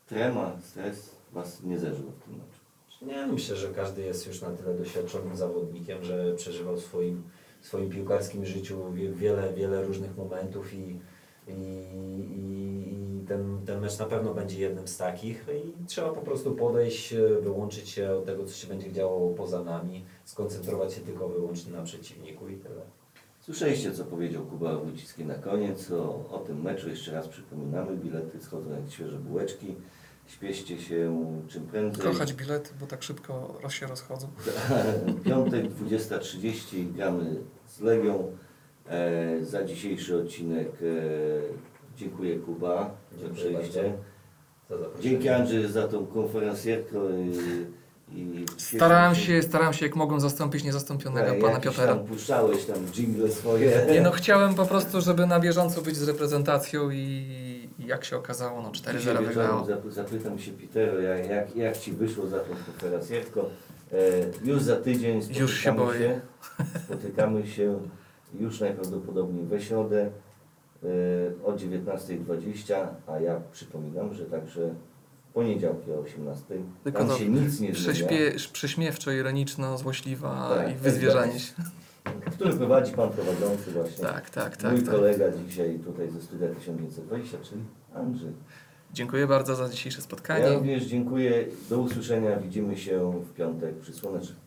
trema, stres Was nie zeżył w tym meczu. Nie, myślę, że każdy jest już na tyle doświadczonym zawodnikiem, że przeżywał w swoim, w swoim piłkarskim życiu wie- wiele, wiele różnych momentów i, i, i, i ten, ten mecz na pewno będzie jednym z takich i trzeba po prostu podejść, e, wyłączyć się od tego, co się będzie działo poza nami, skoncentrować się tylko wyłącznie na przeciwniku i tyle. Słyszeliście, co powiedział Kuba Wójcicki na koniec o, o tym meczu. Jeszcze raz przypominamy, bilety schodzą jak świeże bułeczki. Śpieszcie się czym prędzej. Kochać bilety, bo tak szybko się rozchodzą. Piątek 20.30 gramy z Legią. E, za dzisiejszy odcinek e, dziękuję Kuba za Dziękuję przyjście. Dzięki Andrzej za tą konferencjerkę i, i Starałem się, starałem się jak mogłem zastąpić niezastąpionego Tak, pana Piotera. Tam puszczałeś tam jingle swoje. Nie no, chciałem po prostu, żeby na bieżąco być z reprezentacją i, i jak się okazało, no 4-0 Dzisiaj wieczorem wygrało. zap- zapytam się Pitero, jak, jak, jak Ci wyszło za tą konferencjerką. E, już za tydzień spotykamy Już się boję. Się, spotykamy się już najprawdopodobniej we środę e, o 19.20, a ja przypominam, że także w poniedziałki o 18.00 Tylko tam to się nic nie zmienia. Prześmiewczo, ironiczno, złośliwa Tak, i wyzwierzanie się. Który prowadzi Pan prowadzący właśnie. Tak, tak, tak. Mój tak. kolega dzisiaj tutaj ze studia 1920, czyli Andrzej. Dziękuję bardzo za dzisiejsze Ja spotkanie. również dziękuję. Do usłyszenia. Widzimy się w piątek przy Słonecznym.